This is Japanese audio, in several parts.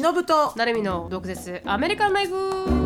忍と。成海の毒舌。アメリカンライフ。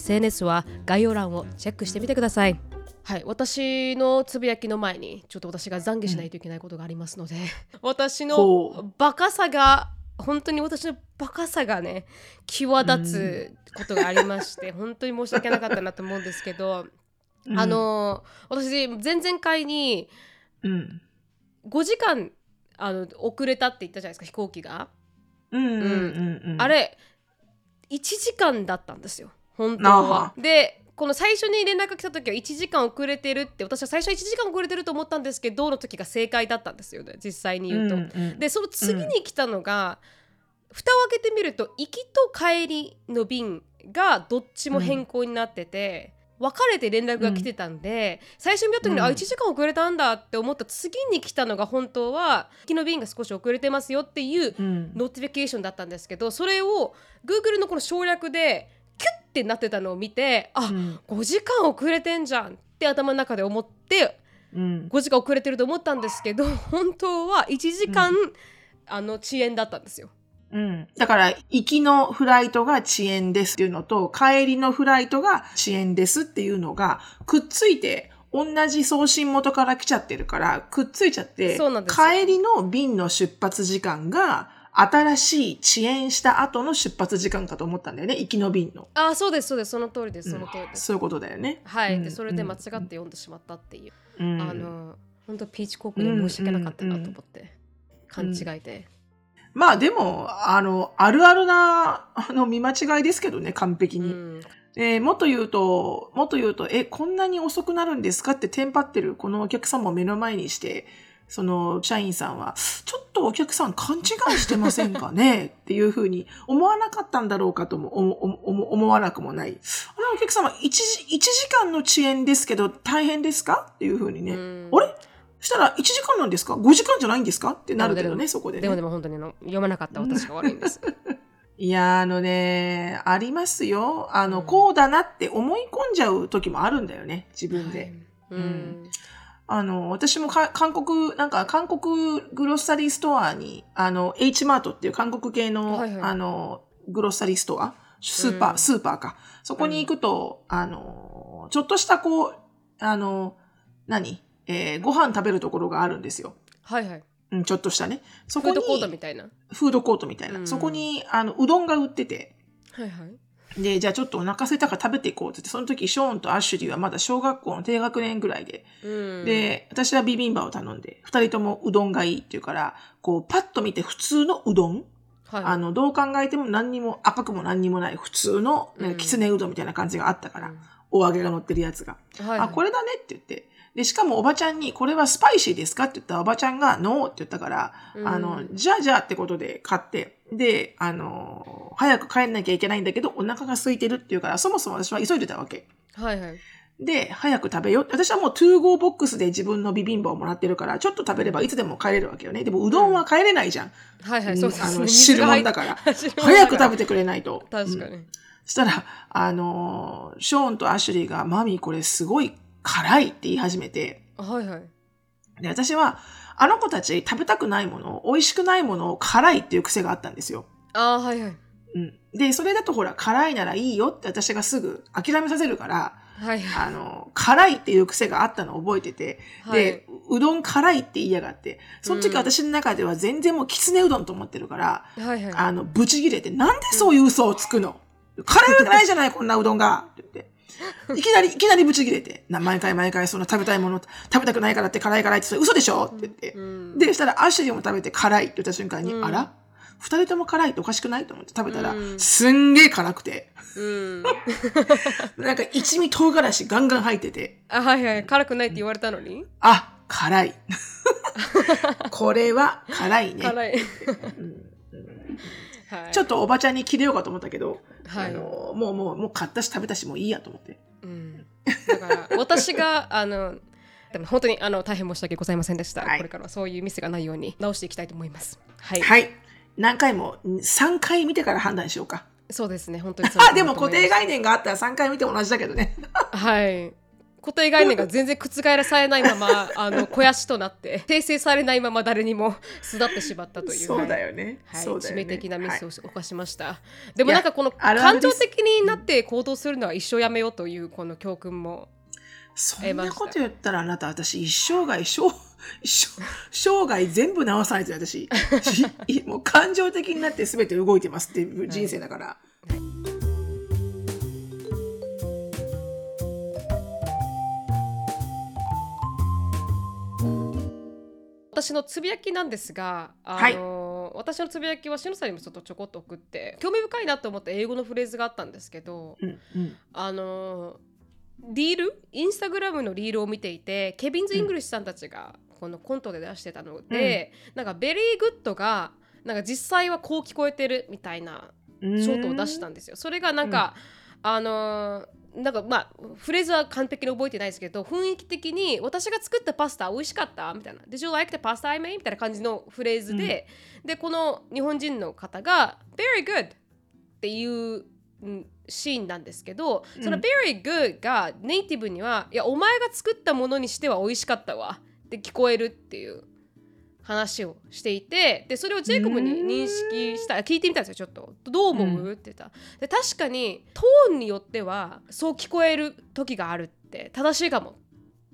SNS は概要欄をチェックしてみてください。はい、私のつぶやきの前にちょっと私が懺悔しないといけないことがありますので、私のバカさが本当に私のバカさがね際立つことがありまして、本当に申し訳なかったなと思うんですけど、あの私前々回にうん。5時間あの遅れたって言ったじゃないですか飛行機が、うんうんうんうん。あれ1時間だったんですよ本当あはは。でこの最初に連絡が来た時は1時間遅れてるって私は最初は1時間遅れてると思ったんですけどの時が正解だったんですよね実際に言うと。うんうんでその次に来たのが、蓋を開けてみると行きと帰りの便がどっちも変更になってて、別れて連絡が来てたんで、最初見た時に、うんあ1時間遅れたんだって思った次に来たのが本当は行きの便が少し遅れてますよっていううん notification だったんですけどそれを Google のこの省略でキュッてなってたのを見てあ、うん。5時間遅れてんじゃんって頭の中で思ってうん。5時間遅れてると思ったんですけど 本当は1時間、あの遅延だったんですよ。うん。だから、行きのフライトが遅延ですっていうのと、帰りのフライトが遅延ですっていうのが、くっついて、同じ送信元から来ちゃってるから、くっついちゃって、帰りの便の出発時間が、新しい遅延した後の出発時間かと思ったんだよね、行きの便の。あそうですそうです。その通りです。その通りです。そういうことだよね。はい、うん。でそれで間違って読んでしまったっていう、うん。あの本当ピーチコークで申し訳なかったなと思って、勘違いで。まあでも、あの、あるあるな、あの、見間違いですけどね、完璧に。うん。えーもっと言うと、もっと言うと、え、こんなに遅くなるんですかってテンパってるこのお客様を目の前にして、その社員さんは、ちょっとお客さん勘違いしてませんかね？っていうふうに思わなかったんだろうかとも思わなくもない。あれ、お客様、1時、一時間の遅延ですけど大変ですか？っていうふうにね。うんあれ？したら1時間なんですか ?5 時間じゃないんですか？ってなるけどね、そこでね。でもでも本当にあの読まなかった私が悪いんです。いやー、あのね、ありますよ。あの、うんこうだなって思い込んじゃう時もあるんだよね、自分で。うんあの、私もか韓国、なんか韓国グロッサリーストアに、あの、H マートっていう韓国系の、はいはいあの、グロッサリーストア？スーパー、うんスーパーか。そこに行くと、あの、ちょっとしたこう、あの、何？えーご飯食べるところがあるんですよ。はいはい。うん、ちょっとしたね。そこに、フードコートみたいな。フードコートみたいな。うんそこに、あの、うどんが売ってて、はいはい。で、じゃあちょっとお腹空いたから食べていこうって言って、その時ショーンとアッシュリーはまだ小学校の低学年ぐらいで、うん、で、私はビビンバを頼んで、二人ともうどんがいいって言うから、こう、パッと見て普通のうどん、はい、あの、どう考えても何にも赤くも何にもない普通の、なんかうん。きつねうどんみたいな感じがあったから、うん。お揚げが乗ってるやつが。はい。はい、あ、これだねって言って。で、しかもおばちゃんに、これはスパイシーですかって言ったら、おばちゃんが、ノーって言ったから、うん。あの、じゃあじゃあってことで買って、で、あの、早く帰んなきゃいけないんだけど、お腹が空いてるっていうから、そもそも私は急いでたわけ。はいはい。で、早く食べよう。私はもう 2GO ボックスで自分のビビンバをもらってるから、ちょっと食べればいつでも帰れるわけよね。でも、うどんは帰れないじゃん。はいはい、そうですあの、ね。汁物だから。ら早く食べてくれないと。確かに。うんそしたら、あのーショーンとアシュリーが、マミーこれすごい辛いって言い始めて、はいはい。で、私は、あの子たち食べたくないもの、美味しくないものを辛いっていう癖があったんですよ。ああ、はいはい。うん。で、それだとほら、辛いならいいよって私がすぐ諦めさせるから、はいはい。あの、辛いっていう癖があったのを覚えてて、で、うどん辛いって言いやがって、その時うん私の中では全然もうきつねうどんと思ってるから、はいはい。あの、ブチ切れて、なんでそういう嘘をつくの？辛いわけないじゃない、こんなうどんがって言って。いきなり、いきなりブチ切れて、な毎回毎回その食べたいもの、食べたくないからって辛い辛いってそれ嘘でしょって言って。うん、で、そしたらアシュリーも食べて辛いって言った瞬間に、うんあら？二人とも辛いっておかしくないと思って食べたら、うんすんげえ辛くて、うん。なんか一味唐辛子ガンガン入ってて、あ、はいはい。辛くないって言われたのに？あ、辛い。これは辛いね。辛い、ちょっとおばちゃんに切れようかと思ったけど、はい。あのもうもうもう買ったし食べたしもういいやと思って。うん、だから私が あのでも本当にあの大変申し訳ございませんでした、はい。これからはそういうミスがないように直していきたいと思います。はい、はい。何回も3回見てから判断しようか。そうですね。本当にあでも固定が概念があったら3回見て同じだけどね。はい固定概念が全然覆らされないまま あの肥やしとなって訂正されないまま誰にも巣立ってしまったという。そうだよよね。はい、ね。致命的なミスをはい。犯しました、でもなんかこの感情的になって行動するのは一生やめようというこの教訓もそんなこと言ったらあなた私一生涯生一生 生涯全部直さないと私。しもう感情的になって全て動いてますっていう人生だから、私のつぶやきなんですが、あの私のつぶやきはしのさんにもちょっとちょこっと送って興味深いなと思った英語のフレーズがあったんですけど、うんうん。あのリール？インスタグラムのリールを見ていて Kevin's English さんたちがこのコントで出してたので、なんか very good がなんか実際はこう聞こえてるみたいなショートを出したんですよ。それがなんか、あのーなんかまあフレーズは完璧に覚えてないですけど雰囲気的に私が作ったパスタ美味しかったみたいな。Did you like the pasta I made? みたいな感じのフレーズで、でこの日本人の方が Very good っていううんシーンなんですけど、その Very good がネイティブにはいやお前が作ったものにしては美味しかったわって聞こえるっていう話をしていてでそれをジェイコブに認識した聞いてみたんですよちょっと。どう思う、って言ったで確かにトーンによってはそう聞こえる時があるって正しいかも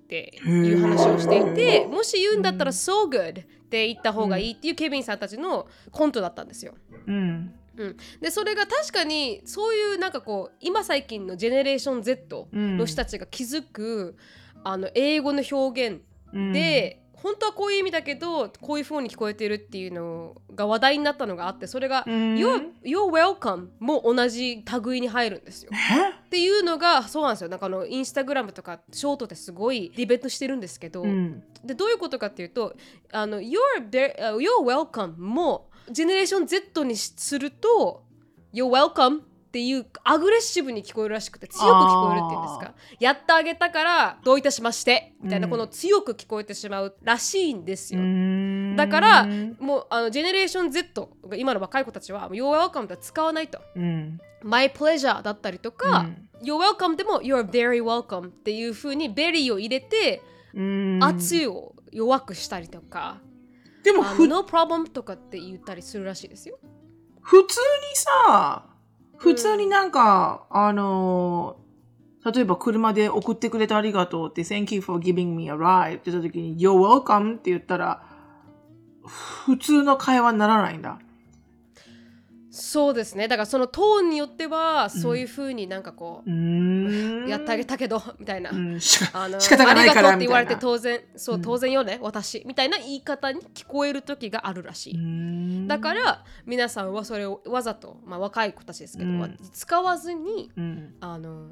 っていう話をしていてもし言うんだったら so good って言った方がいいっていうケビンさんたちのコントだったんですよ。うん。うん、でそれが確かにそういうなんかこう今最近のジェネレーション Z の人たちが気づく、あの英語の表現うん。で、本当はこういう意味だけどこういう風に聞こえてるっていうのが話題になったのがあってそれが「うん。You're, you're welcome」も同じ類に入るんですよ。え？っていうのがそうなんですよ。なんかあのインスタグラムとかショートですごいディベートしてるんですけど、うん。でどういうことかっていうと「あの you're, there- uh, you're welcome」もジェネレーション Z にすると「You're welcome」っていうアグレッシブに聞こえるらしくて強く聞こえるっていうんですか？やってあげたからどういたしましてみたいな、うん。この強く聞こえてしまうらしいんですよ。うん。だからもうあのジェネレーション Z 今の若い子たちは「You're welcome」とは使わないと。うん、My pleasure だったりとか、うん。You're welcome でも You're very welcome っていう風に very を入れて、うん。圧を弱くしたりとか、でもふ No problem とかって言ったりするらしいですよ。普通にさ普通になんか、あの例えば車で送ってくれてありがとうって Thank you for giving me a ride って言った時に You're welcome って言ったら普通の会話にならないんだ。そうですね。だからそのトーンによっては、そういう風になんかこうーう、んやってあげたけど、みたいな。うん、しかあの仕方がないからありがとうって言われて当然、そう、うん当然よね、私。みたいな言い方に聞こえる時があるらしい。なだから皆さんはそれをわざと、まあ、若い子たちですけど、うん使わずにうんあの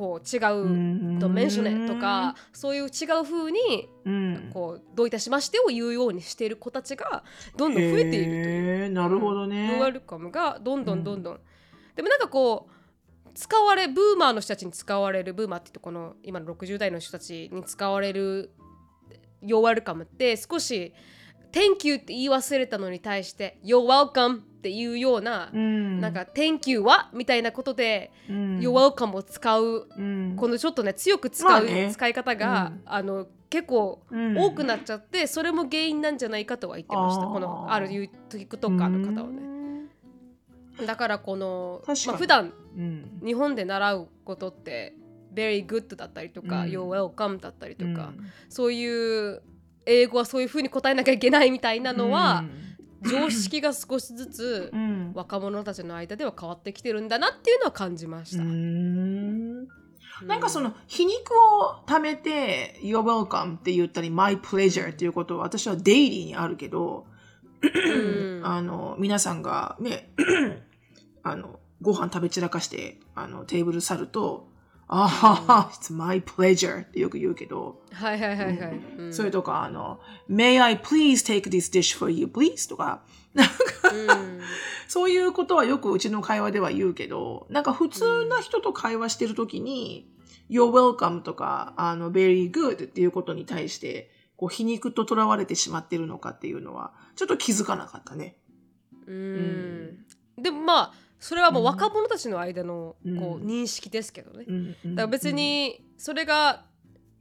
こう違うんうとメンショネとかそういう違う風にうんこうどういたしましてを言うようにしている子たちがどんどん増えているという。なるほどね。ヨールカムがどんどんどんどん、でもなんかこう使われブーマーの人たちに使われるブーマーって言うとこの今の60代の人たちに使われる「You're welcome」って少し「Thank you」って言い忘れたのに対して「You're welcome」っていうような、うん、なんか「Thank you は?」みたいなことで「うん。You're welcome」を使ううん。このちょっとね強く使う、まあね。使い方が、うん。あの結構うん。多くなっちゃって、それも原因なんじゃないかとは言ってましたこのある TikToker の方はね。だからこの、まあ、普段うん。日本で習うことって very good だったりとか、うん。you're welcome だったりとか、うん。そういう英語はそういうふうに答えなきゃいけないみたいなのは、常識が少しずつうん。若者たちの間では変わってきてるんだなっていうのは感じました。うん。うん。なんかその皮肉を貯めて You're welcome って言ったり My pleasure っていうことは私はデイリーにあるけど、うん。あの皆さんがね あのご飯食べ散らかしてあのテーブル去るとあはは、it's my pleasure ってよく言うけど、はいはいはいはい。うん。それとか、あの、may I please take this dish for you, please? とか、うん。そういうことはよくうちの会話では言うけど、なんか普通な人と会話してるときに、you're welcome とか、あの、very good っていうことに対して、こう、皮肉と囚われてしまってるのかっていうのは、ちょっと気づかなかったね。うん。でもまあそれはもう若者たちの間のこううん認識ですけどね。だから別にそれが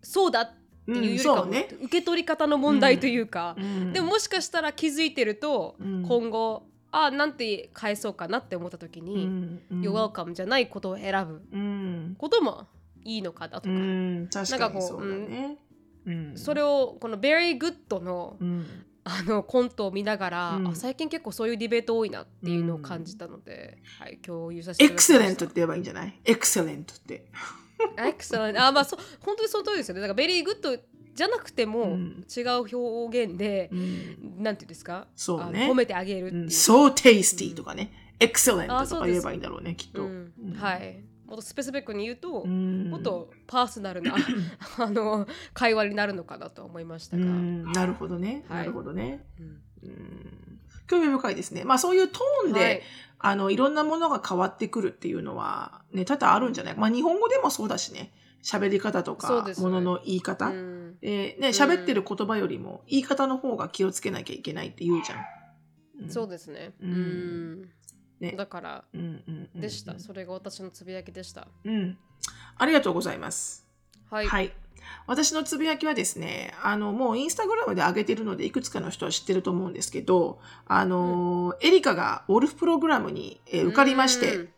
そうだっていうよりかも受け取り方の問題というか、うんでももしかしたら気づいてるとうん。今後あなんて返そうかなって思った時うにんうん「You're welcome」じゃないことを選ぶうん。こともいいのかなとうか、ん、確なんかこうかにそうだね。うん。それをこの「Very Good の」うんあのコントを見ながら、うんあ最近結構そういうディベート多いなっていうのを感じたので、はい、共有させて。エクセレントって言えばいいんじゃない？エクセレントって。エクセレント。あ、まあそう本当にその通りですよね。だから very good じゃなくてもうん違う表現でう、んなんていうんですか？そうね褒めてあげるっていう。うん so tasty とかね。エクセレントとか言えばいいんだろうね、きっと。うんうんはい。もっとスペシフィックに言うと、うんもっとパーソナルな あの会話になるのかなと思いましたうが。んなるほどね。はいなるほどね。うんうん興味深いですね。まあそういうトーンで、はいあの、いろんなものが変わってくるっていうのは、ね、多々あるんじゃない？まあ日本語でもそうだしね。喋り方とかねものの言い方。うんえーね、喋ってる言葉よりも言い方の方が気をつけなきゃいけないって言うじゃん。うんそうですね。うんうんねだからうんうんうんうんでした。それが私のつぶやきでした。うん。ありがとうございます。はい。はい。私のつぶやきはですね、あの、もうインスタグラムで上げてるので、いくつかの人は知ってると思うんですけど、あの、エリカがウォルフプログラムに、えー受かりまして、うん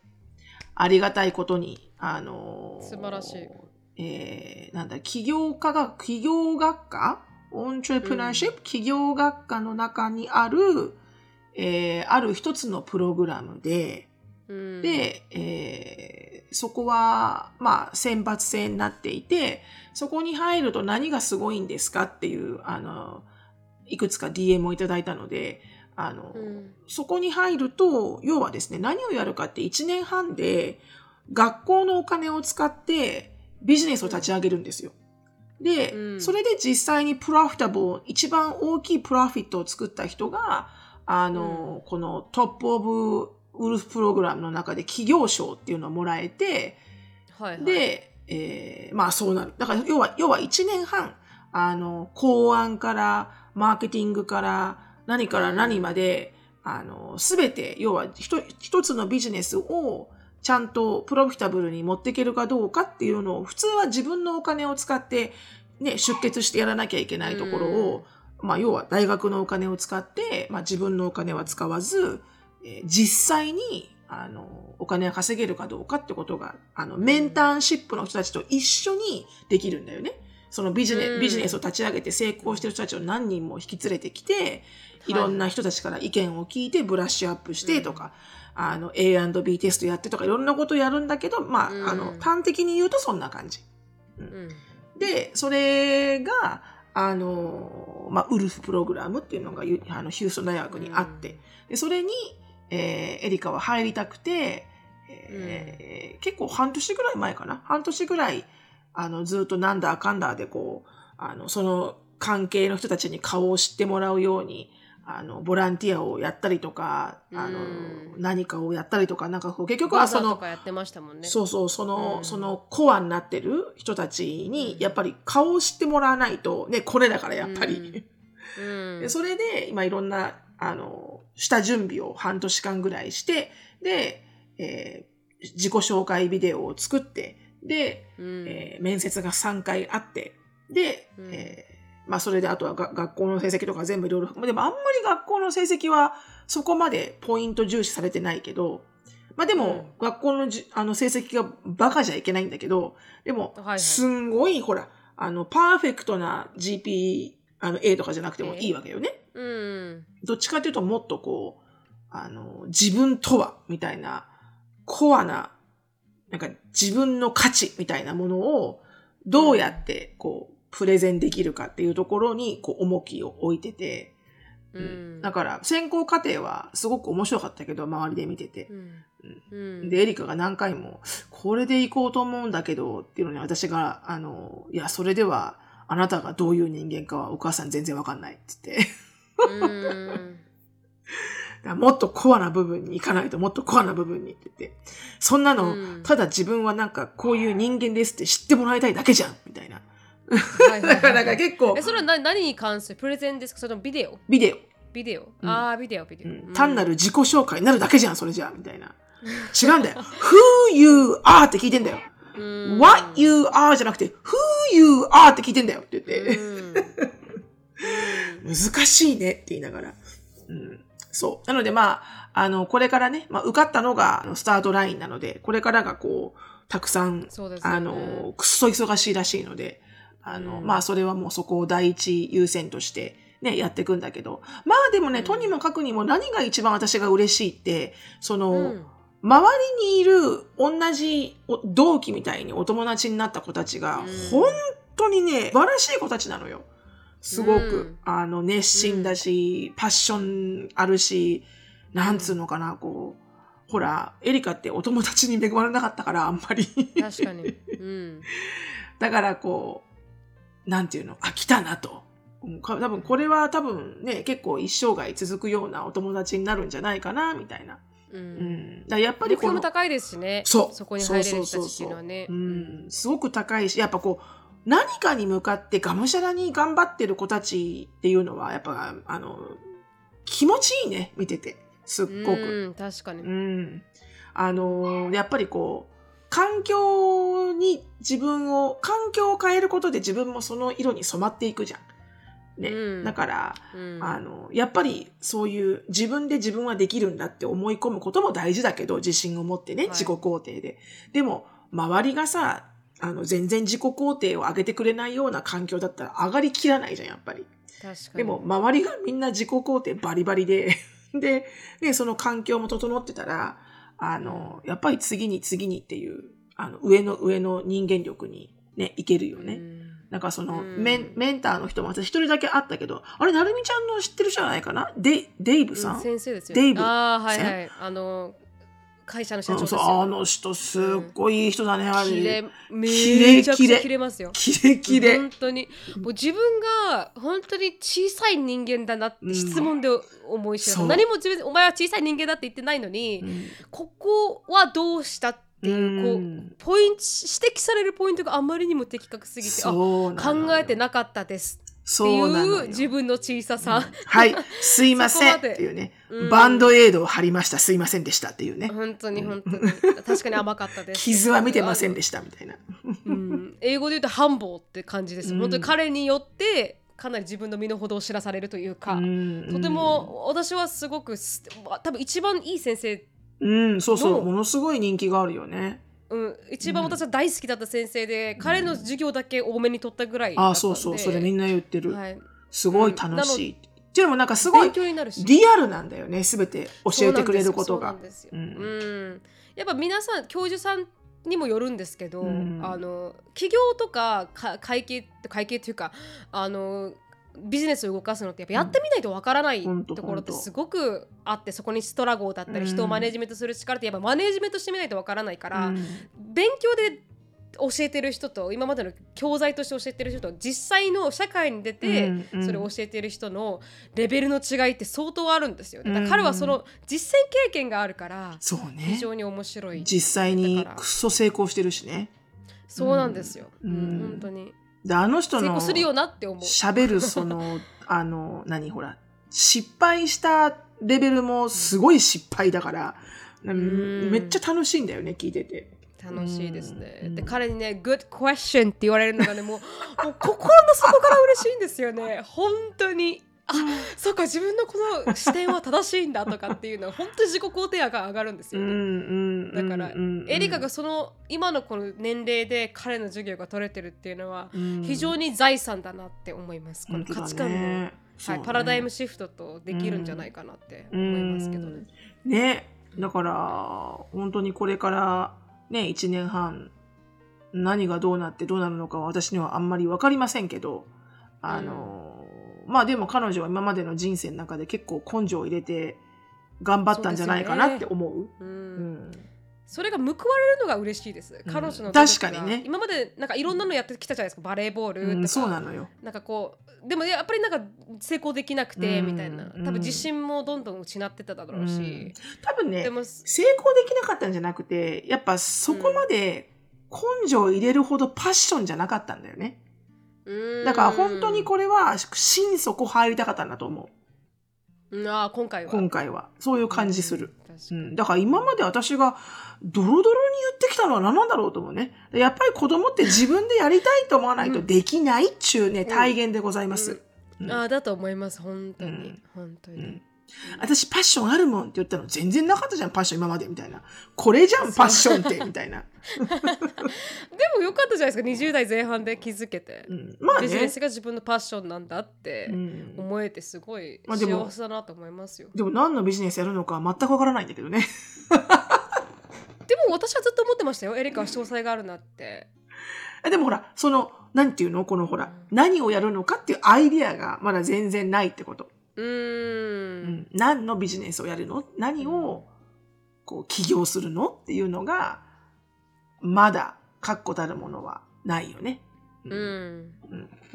ありがたいことに、あの、素晴らしい。えーなんだ、起業家が、起業学科？オントレプナーシップ、起業学科の中にある、えーある一つのプログラムで、うん、で、えーそこは、まあ、選抜制になっていて、そこに入ると何がすごいんですかっていう、あの、いくつか DM をいただいたので、あの、うん。そこに入ると、要はですね、何をやるかって1年半で、学校のお金を使ってビジネスを立ち上げるんですよ。で、うん。それで実際にプロフィタブル、一番大きいプロフィットを作った人が、あの、このトップオブウルフプログラムの中で企業賞っていうのをもらえて、はいはい、で、えーまあそうなる。だから要は、要は1年半、あの、考案から、マーケティングから、何から何まで、あの、すべて、要は一一つのビジネスをちゃんとプロフィタブルに持っていけるかどうかっていうのを、普通は自分のお金を使って、ね、出血してやらなきゃいけないところを、まあ要は大学のお金を使って、まあ自分のお金は使わず、えー実際に、あの、お金が稼げるかどうかってことが、あの、メンターシップの人たちと一緒にできるんだよね。そのビジネうん。ビジネスを立ち上げて成功してる人たちを何人も引き連れてきて、い。ろんな人たちから意見を聞いてブラッシュアップしてとか、あの、A&B テストやってとかいろんなことをやるんだけど、まあ、うん。あの、端的に言うとそんな感じ。うん。で、それが、あの、まあ、ウルフプログラムっていうのがゆあのヒューストン大学にあって、でそれに、えーエリカは入りたくて、えー結構半年ぐらい前かな？半年ぐらい、あの、ずっとなんだかんだでこう、あの、その関係の人たちに顔を知ってもらうように、あの、ボランティアをやったりとか、あの、うん。何かをやったりとか、なんかこう、結局はその、かやってましたもんね。そうそう、その、うん。そのコアになってる人たちにう、ん。やっぱり顔を知ってもらわないと、ね、これだからやっぱり。うん。でそれで、今いろんな、あの、下準備を半年間ぐらいして、で、えー自己紹介ビデオを作って、で、うん。えー面接が3回あって、で、うん。えーまあそれであとはが学校の成績とか全部いろいろ、でもあんまり学校の成績はそこまでポイント重視されてないけど、まあでも、学校のじあの成績がバカじゃいけないんだけど、でもすんごい、ほら、あの、パーフェクトな GP、あの、A とかじゃなくてもいいわけよね。うん。どっちかというともっとこう、あの、自分とは、みたいな、コアな、なんか自分の価値みたいなものを、どうやって、こう、プレゼンできるかっていうところに、こう、重きを置いてて、うんだから、選考過程はすごく面白かったけど、周りで見てて。うんうんで、エリカが何回も、これで行こうと思うんだけど、っていうのに私が、あの、いや、それでは、あなたがどういう人間かはお母さん全然わかんないって言って。もっとコアな部分に行かないと、もっとコアな部分にって言って。そんなの、うんただ自分はなんかこういう人間ですって知ってもらいたいだけじゃんみたいな。だからはいなんか結構え、それは何何に関する？プレゼンですか？それともビデオ？ビデビデオ、うんああ、ビデオ、ビデオ、オ。うん単なる。る自己紹介になるだけじゃん、それじゃあ、みたいな。違うんだよ。who you are って聞いてんだよ。うん what you are じゃなくて、who you are って聞いてんだよって言って。うん 難しいねって言いながら。うん、そう。なのでまあ、あの、これからね、まあ、受かったのがあのスタートラインなので、これからがこう、たくさん、そうですよねあの、くっそ忙しいらしいので、あの、うんまあ、それはもうそこを第一優先として、ね、やっていくんだけど、まあでもね、うんとにもかくにも何が一番私が嬉しいって、その、うん周りにいる同じお同期みたいにお友達になった子たちが、うん本当にね、素晴らしい子たちなのよ。すごく、うんあの、熱心だし、パッションあるし、なんつうのかな、こう、ほら、エリカってお友達に恵まれなかったから、あんまり。確かに。うん。だから、こう、なんていうの、あ、来たなと。多分、これは多分ね、結構一生涯続くようなお友達になるんじゃないかな、みたいな。う。うんん。だやっぱり目この、標も高いですしね。そうそこに入れる人たちっていうのすごく高いし、やっぱこう、何かに向かってがむしゃらに頑張ってる子たちっていうのは、やっぱ、あの、気持ちいいね、見てて。すっごく。うん、確かにう。ん。あの、やっぱりこう、環境に自分を、環境を変えることで自分もその色に染まっていくじゃん。ね。うんだから、うんあの、やっぱりそういう自分で自分はできるんだって思い込むことも大事だけど、自信を持ってね、はい自己肯定で。でも、周りがさ、あの、全然自己肯定を上げてくれないような環境だったら上がりきらないじゃん、やっぱり。確かに。でも、周りがみんな自己肯定バリバリで、で、ね、その環境も整ってたら、あの、やっぱり次に次にっていう、あの、上の上の人間力にね、いけるよね。うんなんかその、うんメン、メンターの人も私一人だけ会ったけど、あれ、なるみちゃんの知ってるじゃないかな？デイ、デイブさん、先生ですよ。デイブああ、はいはい。あの、会社の社長ですよ。あの人すっごいいい人だね、あキレれ。、めちゃくちゃ切れますよ。キレキレ。本当に。もう自分が本当に小さい人間だなって質問で思い知らそう。何も自分お前は小さい人間だって言ってないのに、うん。ここはどうしたっていうこう、うん。ポイント指摘されるポイントがあまりにも的確すぎてあ考えてなかったですそうなのよ。いう自分の小ささ、はい、すいません。っていうね、うん。バンドエイドを貼りました、すいませんでした。っていうね。本当に本当に。確かに甘かったです。傷は見てませんでしたみたいな。うん、英語で言うとハンボーって感じです、うん。本当に彼によってかなり自分の身の程を知らされるというか、うん。とても私はすごくす多分一番いい先生、うん、そうそのう、ものすごい人気があるよね。うん、一番私は大好きだった先生で、彼の授業だけ多めに取ったぐらいだあそうそう、それみんな言ってる。はい、すごい楽しい。っていうのもなんかすごいリアルなんだよね、すべて教えてくれることが。そうなん。やっぱ皆さん教授さんにもよるんですけど、うん。あの企業とかか会計会計っていうかあのビジネスを動かすのってやっぱやってみないとわからないとところってすごくあってそこにストラゴーだったうんり人をマネジメントする力ってやっぱマネジメントしてみないとわからないから、うん勉強で教えてる人と今までの教材として教えてる人と実際の社会に出てそれを教えてる人のレベルの違いって相当あるんですよね。だからうん彼はその実践経験があるからそうね。非常に面白い。実際にだからくっそ成功してるしね。そうなんですよ。ううんん本当にで、あの人の成功するよなって思う。喋るその、あの、何ほら、失敗したレベルもすごい失敗だから、んめっちゃ楽しいんだよね、聞いてて。楽しいですね。うんで彼にね「Good question」って言われるのがねもうもう心の底から嬉しいんですよね。本当に。あそうか自分のこの視点は正しいんだとかっていうのは本当に自己肯定が上がるんですうよね。んうんだから、うんエリカがその今のこの年齢で彼の授業が取れてるっていうのはうん。非常に財産だなって思います。この価値観の、はい、パラダイムシフトとできるんじゃないかなって思いますけどね。ね。だから本当にこれからね1年半何がどうなってどうなるのかは私にはあんまり分かりませんけどあの、まあでも彼女は今までの人生の中で結構根性を入れて頑張ったんじゃないかなって思う。ううんんそれが報われるのが嬉しいです。うん彼女の確かにね今までなんかいろんなのやってきたじゃないですか。バレーボールとか。うん、そうなのよ。なんかこうでもやっぱりなんか成功できなくてうんみたいな。多分自信もどんどん失ってただろうし。うん多分ねでも成功できなかったんじゃなくてやっぱそこまで根性を入れるほどパッションじゃなかったんだよね。うんだから本当にこれは心底入りたかったんだと思う。うんあー今回は今回は。そういう感じする。うん。だから今まで私がドロドロに言ってきたのは何なんだろうと思うね。やっぱり子供って自分でやりたいと思わないとできないっちゅうね、体現でございます。うんあーだと思います本当に、うん本当に、うん私パッションあるもんって言ったの。全然なかったじゃん、パッション今まで。みたいな。これじゃん、パッションって、みたいな。でもよかったじゃないですか。20代前半で気づけて、うん、まあね。ビジネス。が自分のパッションなんだってうん。思えてすごいまあでも幸せだなと思いますよ、でも何のビジネスやるのか全くわからないんだけどね。でも私はずっと思ってましたよ。エリカは詳細があるなって。えでもほら、その、なんていうの？このほら、何をやるのかっていうアイディアがまだ全然ないってこと。うん。ん、何のビジネスをやるの？何をこう起業するの？っていうのがまだ確固たるものはないよね。ううん。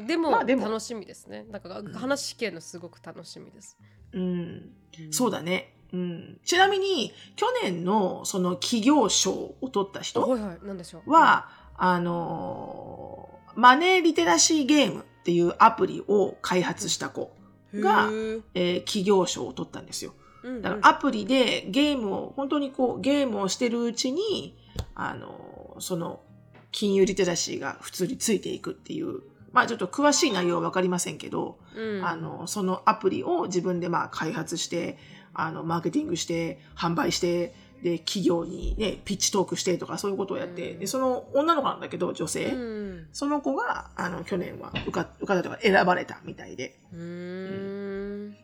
んでも,、まあでも。楽しみですね。だから話聞けるのすごく楽しみです、うん。そうだね、うん。ちなみに去年のその起業賞を取った人はいはい。なんでしょう。は、あのーマネーリテラシーゲームっていうアプリを開発した子、がえー起業賞を取ったんですよ。だからアプリでゲームを、本当にこうゲームをしてるうちに、あの、その金融リテラシーが普通についていくっていう、まあちょっと詳しい内容はわかりませんけど、うん。あの、そのアプリを自分でまあ開発して、あの、マーケティングして、販売して、で、企業にね、ピッチトークしてとかそういうことをやって、うんで、その女の子なんだけど、女性。うんその子が、あの、去年は受か受かったとか選ばれたみたいで。うーん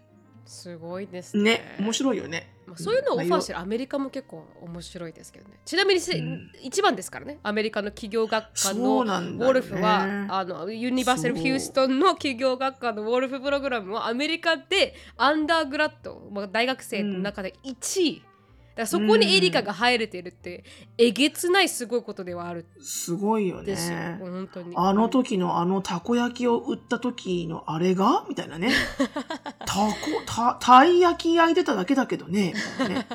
すごいですねね、面白いよね。まあ、そういうのをオファーしてる。るアメリカも結構面白いですけどね。ちなみにせ、うん一番ですからね。アメリカの企業学科そのウォルフは、あのユニバーサル・ヒューストンの企業学科のウォルフプログラムはアメリカでアンダーグラッド、まあ、大学生の中で1位。だからそこにエリカが入れてるって、えげつないすごいことではあるすごいよ。ね。本当に。あの時のあのたこ焼きを売った時のあれが？みたいなね。たこ、た、たい焼き焼いてただけだけどね。ね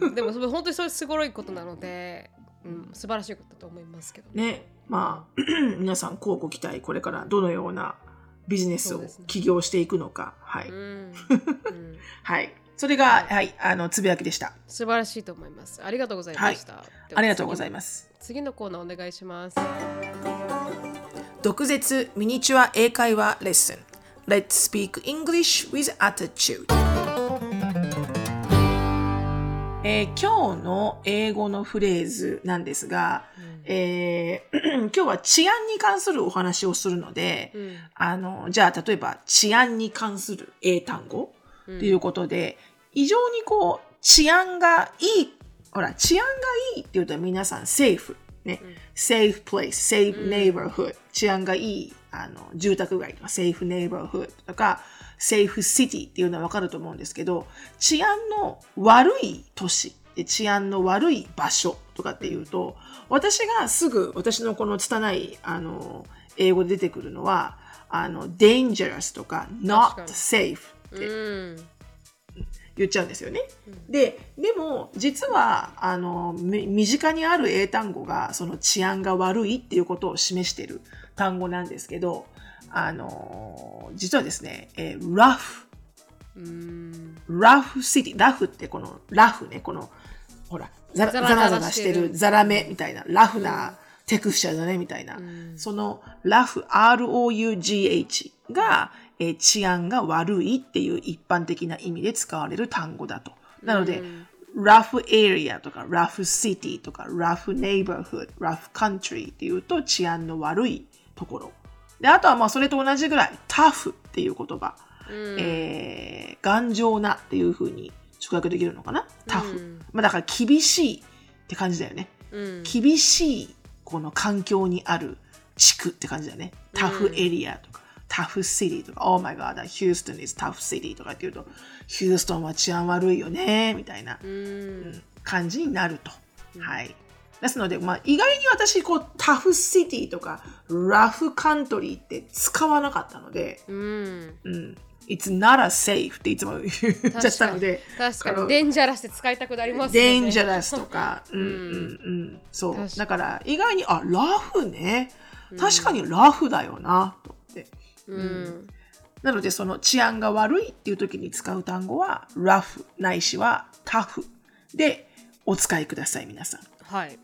うんでもそれ本当にそれすごいことなので、うん、素晴らしいことだと思いますけど。ね。まあ、皆さん、こうご期待、これからどのようなビジネスを起業していくのか。はい。うんうん はい。それが、はい、あの、つぶやきでした。素晴らしいと思います。ありがとうございました。ありがとうございまます。す。次のコーナーお願いします。毒舌ミニチュア英会話レッスン Let's speak English with attitude えー今日の英語のフレーズなんですが、えー 今日は治安に関するお話をするので、うんあの、じゃあ例えば治安に関する英単語ということで、非常にこう治安がいい、ほら、治安がいいっていうと皆さんセーフ。ね。safe place, safe neighborhood、治安がいい、あの、住宅街とか safe neighborhood とか safe city っていうのはわかると思うんですけど、治安の悪い都市で治安の悪い場所とかっていうと、私がすぐ私のこの拙い、あの、英語で出てくるのは、あの、dangerous とか確 not safe ってうん。言っちゃうんですよね。で、でも実はあのみ身近にある英単語がその治安が悪いっていうことを示している単語なんですけど、あの実はですね、えーラフ、うん。ラフシティ、ラフってこのラフね、このほらザラザザラしてるザラメみたいなラフなテクスチャーだねみたいな、そのラフ ROUGH が、えー治安が悪いっていう一般的な意味で使われる単語だと。なので、ラフエリアとかラフシティとかラフネイバーフッド、ラフカントリーっていうと治安の悪いところ。で、あとはまあそれと同じぐらいタフっていう言葉。えー頑丈なっていう風に直訳できるのかな？タフ。うんまあだから厳しいって感じだよね。うん。厳しいこの環境にある地区って感じだよね。タフエリアとか、タフシティとか、Oh my god, Houston is tough city とかって言うと、ヒューストンは治安悪いよね、みたいなうん感じになると。はい。ですので、まあ、意外に私、こう、タフシティとか、ラフカントリーって使わなかったので、うんうん。It's not a safe っていつも 言っちゃったので、確かにデンジャラスって使いたくなりますよねデンジャラスとか、うんうんうん、そうだから意外に、あ、ラフね。確かにラフだよな、と。うんなので、その治安が悪いっていう時に使う単語は、ラフないしはタフでお使いください、皆さん。はい。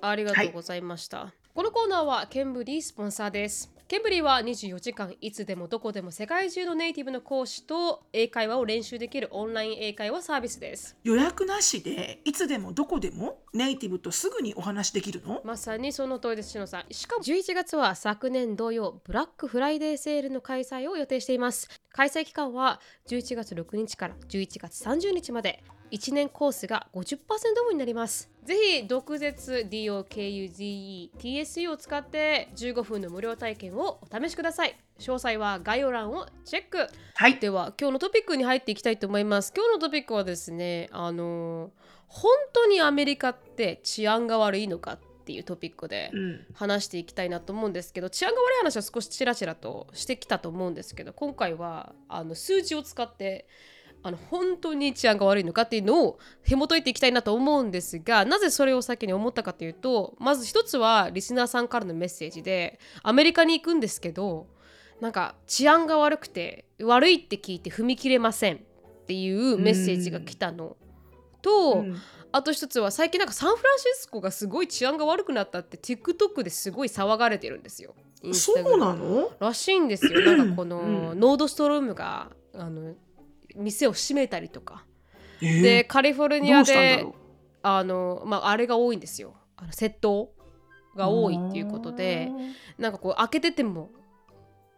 ありがとうございました。このコーナーはケンブリースポンサーです。ケンブリーは24時間いつでもどこでも世界中のネイティブの講師と英会話を練習できるオンライン英会話サービスです。予約なしで、いつでもどこでもネイティブとすぐにお話できるの？まさにその通りです、しのさん。しかも11月は昨年同様、ブラックフライデーセールの開催を予定しています。開催期間は11月6日から11月30日まで。1年コースが50%オフになります。ぜひ、毒舌 DOKUZE-TSE を使って15分の無料体験をお試しください。詳細は概要欄をチェック。はい。では今日のトピックに入っていきたいと思います今日のトピックはですねあの本当にアメリカって治安が悪いのかっていうトピックでうん。話していきたいなと思うんですけど治安が悪い話は少しちらちらとしてきたと思うんですけど今回はあの数字を使ってあの本当に治安が悪いのかっていうのを紐解いていきたいなと思うんですがなぜそれを先に思ったかというとまず一つはリスナーさんからのメッセージでアメリカに行くんですけどなんか治安が悪くて悪いって聞いて踏み切れませんっていうメッセージが来たの。と、うん。あと一つは最近なんかサンフランシスコがすごい治安が悪くなったって TikTok ですごい騒がれてるんですよ。そうなの？らしいんですよ。なんかこの、うん。ノードストロームがあの店を閉めたりとか。えーでカリフォルニアでろあの、まあ、あれが多いんですよ。あの窃盗うが多いっていうことでなんかこう開けてても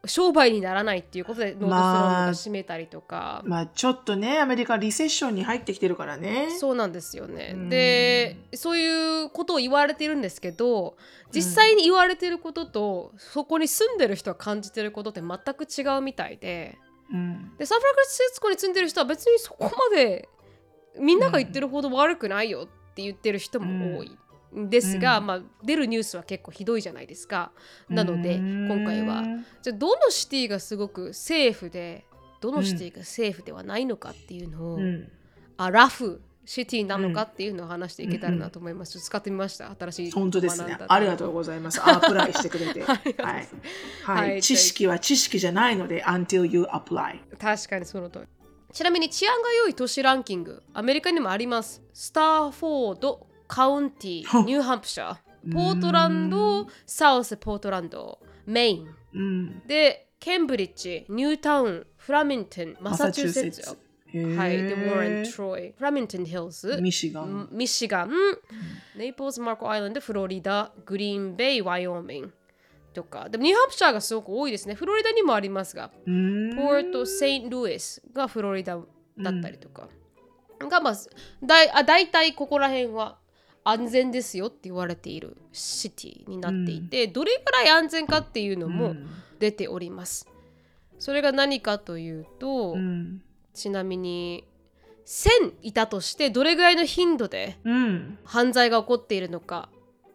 商売にならないっていうことでノードストロームが閉めたりとか。まあちょっとね、アメリカリセッションに入ってきてるからね。そうなんですよね。うんでそういうことを言われてるんですけど実際に言われてることと、そこに住んでる人が感じてることって全く違うみたいでうん。でサンフランシスコに住んでる人は別にそこまでみんなが言ってるほど悪くないよって言ってる人も多い。んですが、うんまあ、出るニュースは結構ひどいじゃないですか。なのでうん今回はじゃあどのシティがすごくセーフでどのシティがセーフではないのかっていうのを、うん。あラフシティなのかっていうのを話していけたらなと思います。ちょっと使ってみました？新しい本当ですね。ありがとうございます。アプライしてくれて。はい。はい。はい知識は知識じゃないので、until you apply。確かにその通り。ちなみに治安が良い都市ランキング、アメリカにもあります。スターフォード、カウンティほニューハンプシャー、ポートランド、サウスポートランド、メイン。うん。で、ケンブリッジ、ニュータウン、フラミントン、マサチューセッツ。はい。で、ウォーレン、トロイ、フラミントンヒルズ、ミシガン。ミシガン、ネイポーズ、マーコアイランド、フロリダ、グリーンベイ、ワイオミンとか。でもニューハンプシャーがすごく多いですね。フロリダにもありますが、うんポート・セイント・ルイスがフロリダだったりとか。がまあ、だいあ大体ここら辺は安全ですよって言われているシティになっていて、どれぐらい安全かっていうのもうん出ております。それが何かというと、うん。ちなみに1000いたとしてどれぐらいの頻度でうん。犯罪が起こっているのか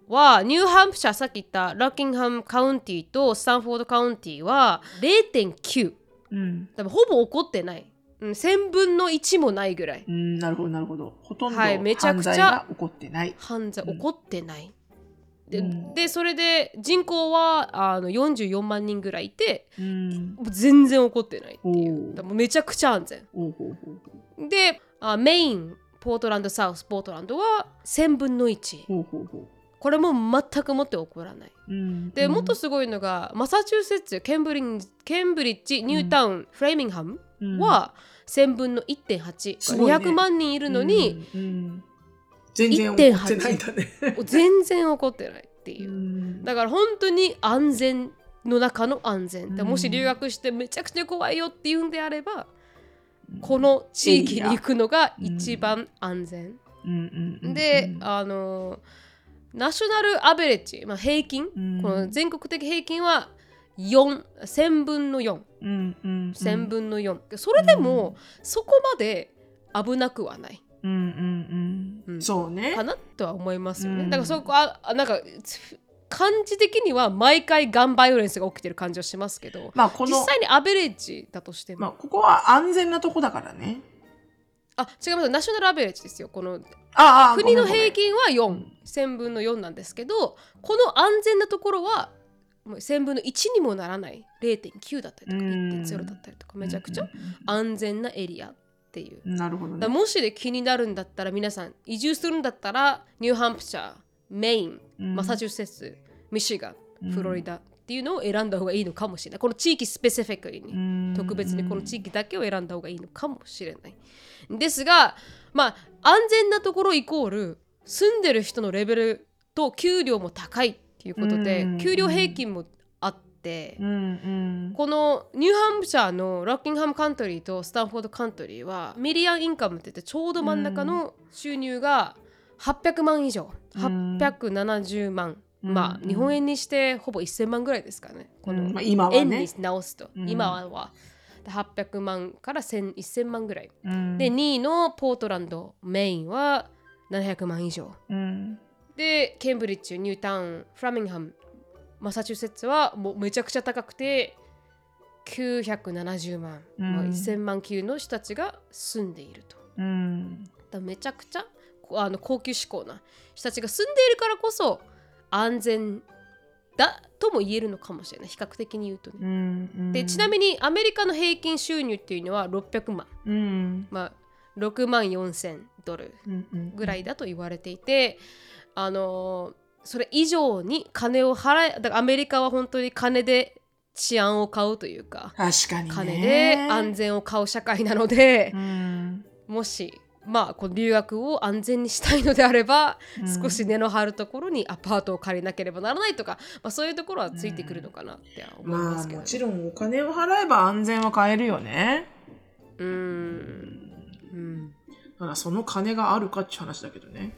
はニューハンプシャーさっき言ったラッキンハムカウンティとスタンフォードカウンティは0.9うん。多分ほぼ起こってない、うん、1000分の1もないぐらいうん。なるほど、なるほど。ほとんどはいめちゃ犯くちゃ罪が起こってない。犯罪うん起こってない、でうん。でそれで人口はあの44万人ぐらいいてうん。全然起こってないっていおうもうめちゃくちゃ安全。であメインポートランドサウスポートランドは1000分の1ほうほうほう。これも全くもって起こらない。うん。で、うん。もっとすごいのがマサチューセッツケンブリンケンブリッジニュータウン、フレーミングハムうん。は1000分の1.8、すごいね。200万人いるのに、、全然起こってないんだね。全然起こってないっていう。う、ん。だから本当に安全の中の安全、でうん。もし留学してめちゃくちゃ怖いよっていうんであれば、この地域に行くのが一番安全、で、あのナショナルアベレッジ、まあ、平均、うん。この全国的平均は4 1000分の4うんうん1000分の4、それでも、そこまで危なくはないうんうんうん。うん。そうね。かなとは思いますよね、うん。だからそこああなんかつ感じ的には毎回ガンバイオレンスが起きてる感じはしますけどまあこの実際にアベレージだとしても、まあここは安全なとこだからね。あ違います。ナショナルアベレージですよ。このああ国の平均は4、うん1000分の4なんですけどこの安全なところはもう1000分の1にもならない。0.9だったりとかうん。1.0だったりとかめちゃくちゃ安全なエリアっていう。うんなるほどね。もしで気になるんだったら皆さん移住するんだったらニューハンプシャーメインうん。マサチューセッツミシガうん。ンフロリダっていうのを選んだ方がいいのかもしれない。この地域スペシフィックにうん。特別にこの地域だけを選んだ方がいいのかもしれない。ですが、まあ、安全なところイコール住んでる人のレベルと給料も高いっていうことでうん。給料平均もうんうん。このニューハンプシャーのロッキンハム County とスタンフォード County は median income って言ってちょうど真ん中の収入が800万以上。うん870万。うん。まあ日本円にしてほぼ1000万ぐらいですかね。このうん。まあ今はね。円に直すと、うん。今は。800万から1000 1000万ぐらい、うん。で2位のポートランドメインは700万以上。うん。でケンブリッジニュータウンフラミンハムマサチューセッツはもうめちゃくちゃ高くて970万、うん。まあ、1000万級の人たちが住んでいると。うん。だめちゃくちゃこあの高級志向な人たちが住んでいるからこそ安全だとも言えるのかもしれない。比較的に言うとね。う。んでちなみにアメリカの平均収入っていうのは600万、うん。まあ、6万4千ドルぐらいだと言われていて、あのーそれ以上に金を払えだからアメリカは本当に金で治安を買うというか確かにね。金で安全を買う社会なのでう、ん。もしまあこの留学を安全にしたいのであれば、うん。少し根の張るところにアパートを借りなければならないとか、まあ、そういうところはついてくるのかなって思いまますあけど、もちろんお金を払えば安全は買えるよね。うーん。うん。ただその金があるかっていう話だけどね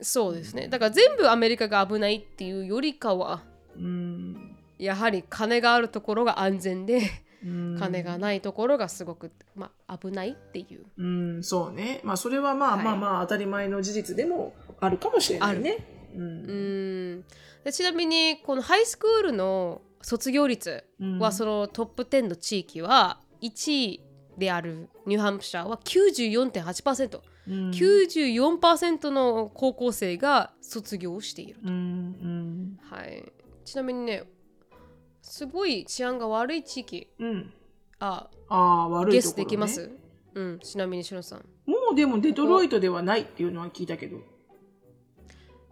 そうですね。だから全部アメリカが危ないっていうよりかはうん。やはり金があるところが安全で、うん。金がないところがすごく、まあ、危ないっていう。うんそうね。まあそれはまあはい。まあまあ当たり前の事実でもあるかもしれないね。ううん。ちなみにこのハイスクールの卒業率うん。はそのトップ10の地域は1位であるニューハンプシャーは94.8%、うん。94%の高校生が卒業している、うんうんはい、ちなみにねすごい治安が悪い地域。うん。あああ悪いゲスできます？うん。ちなみにしのさん。もうでもデトロイトではないっていうのは聞いたけど。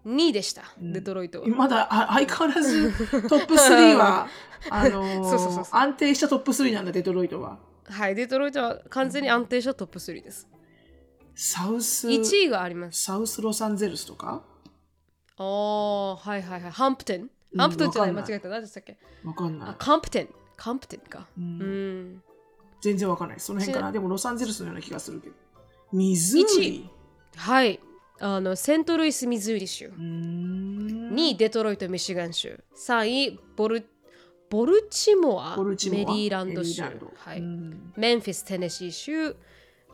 2位でした、うん。デトロイトは。まだあ相変わらず トップ3はあの そうそうそう安定したトップ3なんだデトロイトは。はいデトロイトは完全に安定したトップ3ですサウス1位があります。サウスロサンゼルスとか？ああはいはいはい。ハンプテン？うんハンプトンじゃない。間違えた。何でしたっけ？わかんない。あカンプテン。カンプテンか。ううん。ん全然わかんない。その辺かなでもロサンゼルスのような気がするけど。ミズーリ？はい。あのセントルイス・ミズーリ州。うーん。2位デトロイト・ミシガン州。3位ボルボルチモアボルチモアメリーランド州。はい。うん。メンフィス・テネシー州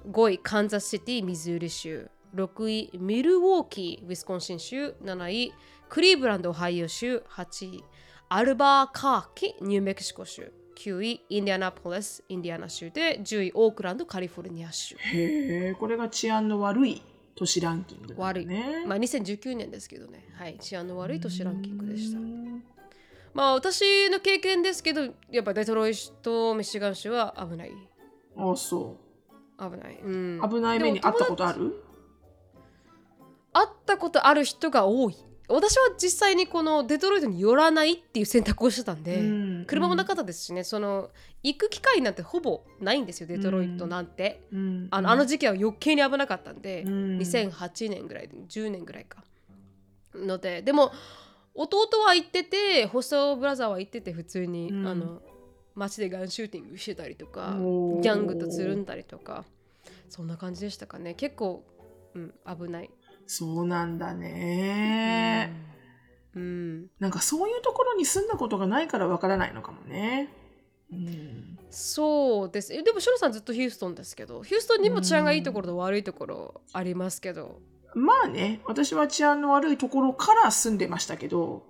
5位カンザスシティ・ミズーリ州。6位ミルウォーキー・ウィスコンシン州。7位クリーブランド・オハイオ州。8位アルバーカーキニューメキシコ州。9位インディアナポリスインディアナ州で。10位オークランドカリフォルニア州。へえこれが治安の悪い都市ランキングだ悪い、ねまあ2019年ですけどね。はい。治安の悪い都市ランキングでした。うん。まあ私の経験ですけどやっぱデトロイトミシガン州は危ない。あそ危ない、うん。う危ない目にあったことある？会ったことある人が多い。私は実際にこのデトロイトに寄らないっていう選択をしてたんで、うん。車もなかったですしね。その行く機会なんてほぼないんですよデトロイトなんて、うん。あのあの時期は余計に危なかったんで、うん。2008年ぐらいで10年ぐらいか。のででも弟は行っててホストブラザーは行ってて普通に、うん。あの街でガンシューティングしてたりとかギャングとつるんだりとかそんな感じでしたかね。結構、うん、危ない、そうなんだね。うん。なんかそういうところに住んだことがないからわからないのかもね。うん、そうです。えでもシロさんずっとヒューストンですけどヒューストンにも治安がいいところと悪いところありますけど。まあね、私は治安の悪いところから住んでましたけど、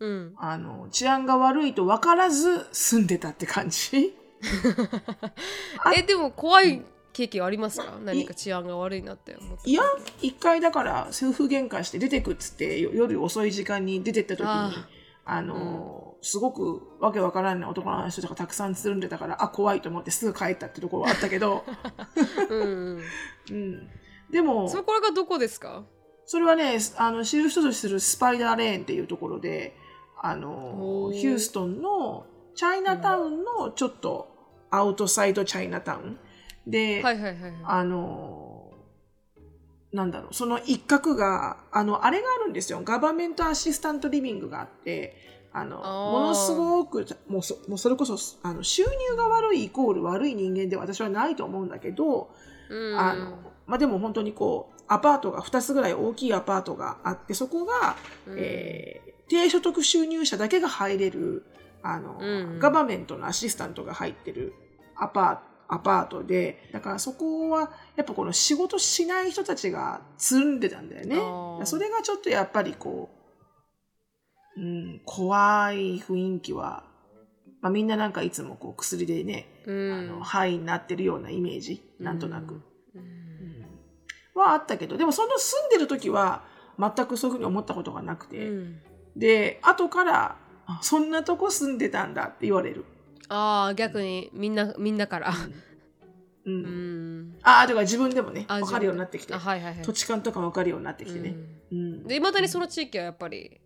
うん。あの、治安が悪いと分からず住んでたって感じ？あ えでも怖い経験ありますか？何か治安が悪いなって思って。いや、一回だから夫婦喧嘩して出てくっつってよ夜遅い時間に出てった時に、ああの、すごくわけわからない男の人とかたくさんつるんでたから、あ、怖いと思ってすぐ帰ったってところはあったけど、うんうん。うん。でも、そこれがどこですか？それはね、あの、知る人ぞ知るスパイダーレーンっていうところで、あのヒューストンのチャイナタウンのちょっとアウトサイドチャイナタウン。で、はいはいはいはい。あの、なんだろう、その一角が、あの、あれがあるんですよ。ガバメントアシスタントリビングがあって、あの、ものすごく、もうそもうそれこそ、あの、収入が悪いイコール悪い人間で私はないと思うんだけど、うん。あの、まあ、でも本当にこう、アパートが2つぐらい大きいアパートがあって、そこが、うん。えー低所得収入者だけが入れる、あの、うんガバメントのアシスタントが入ってるアパアパートで、だからそこは、やっぱこの仕事しない人たちが積んでたんだよね。それがちょっとやっぱりこう、うん、怖い雰囲気は、まあ、みんななんかいつもこう薬でね、うん。あの、ハイになってるようなイメージ、なんとなく。うん。はあったけど、でもその住んでる時は全くそういうふうに思ったことがなくて、うんで、後から、あそんなとこ住んでたんだって言われる。ああ逆にみんなみんなからう。うんんああ、だから自分でもね、あ分かるようになってきてあ、はいはいはい土地勘とか分かるようになってきてね。うんうん。でいまだにその地域はやっぱり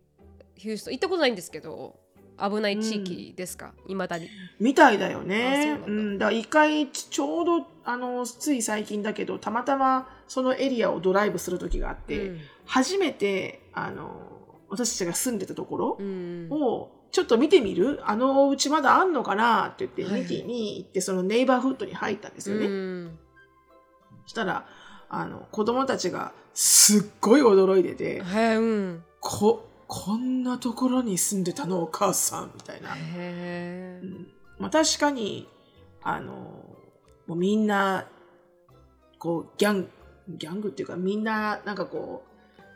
ヒューストン行ったことないんですけど危ない地域ですか？いまだにみたいだよあね。そうんん。だ一回、ちちょうど、あの、つい最近だけど、たまたまそのエリアをドライブする時があって、うん初めて、あの、私たちが住んでたところ、うん。をちょっと見てみる？あのお家まだあんのかなって言ってはい見てに行ってそのネイバーフッドに入ったんですよね。うん。そしたらあの子供たちがすっごい驚いててうん。ここんなところに住んでたのお母さんみたいな。うん。まあ、確かにあのもうみんなこうギャンギャングっていうかみんななんかこう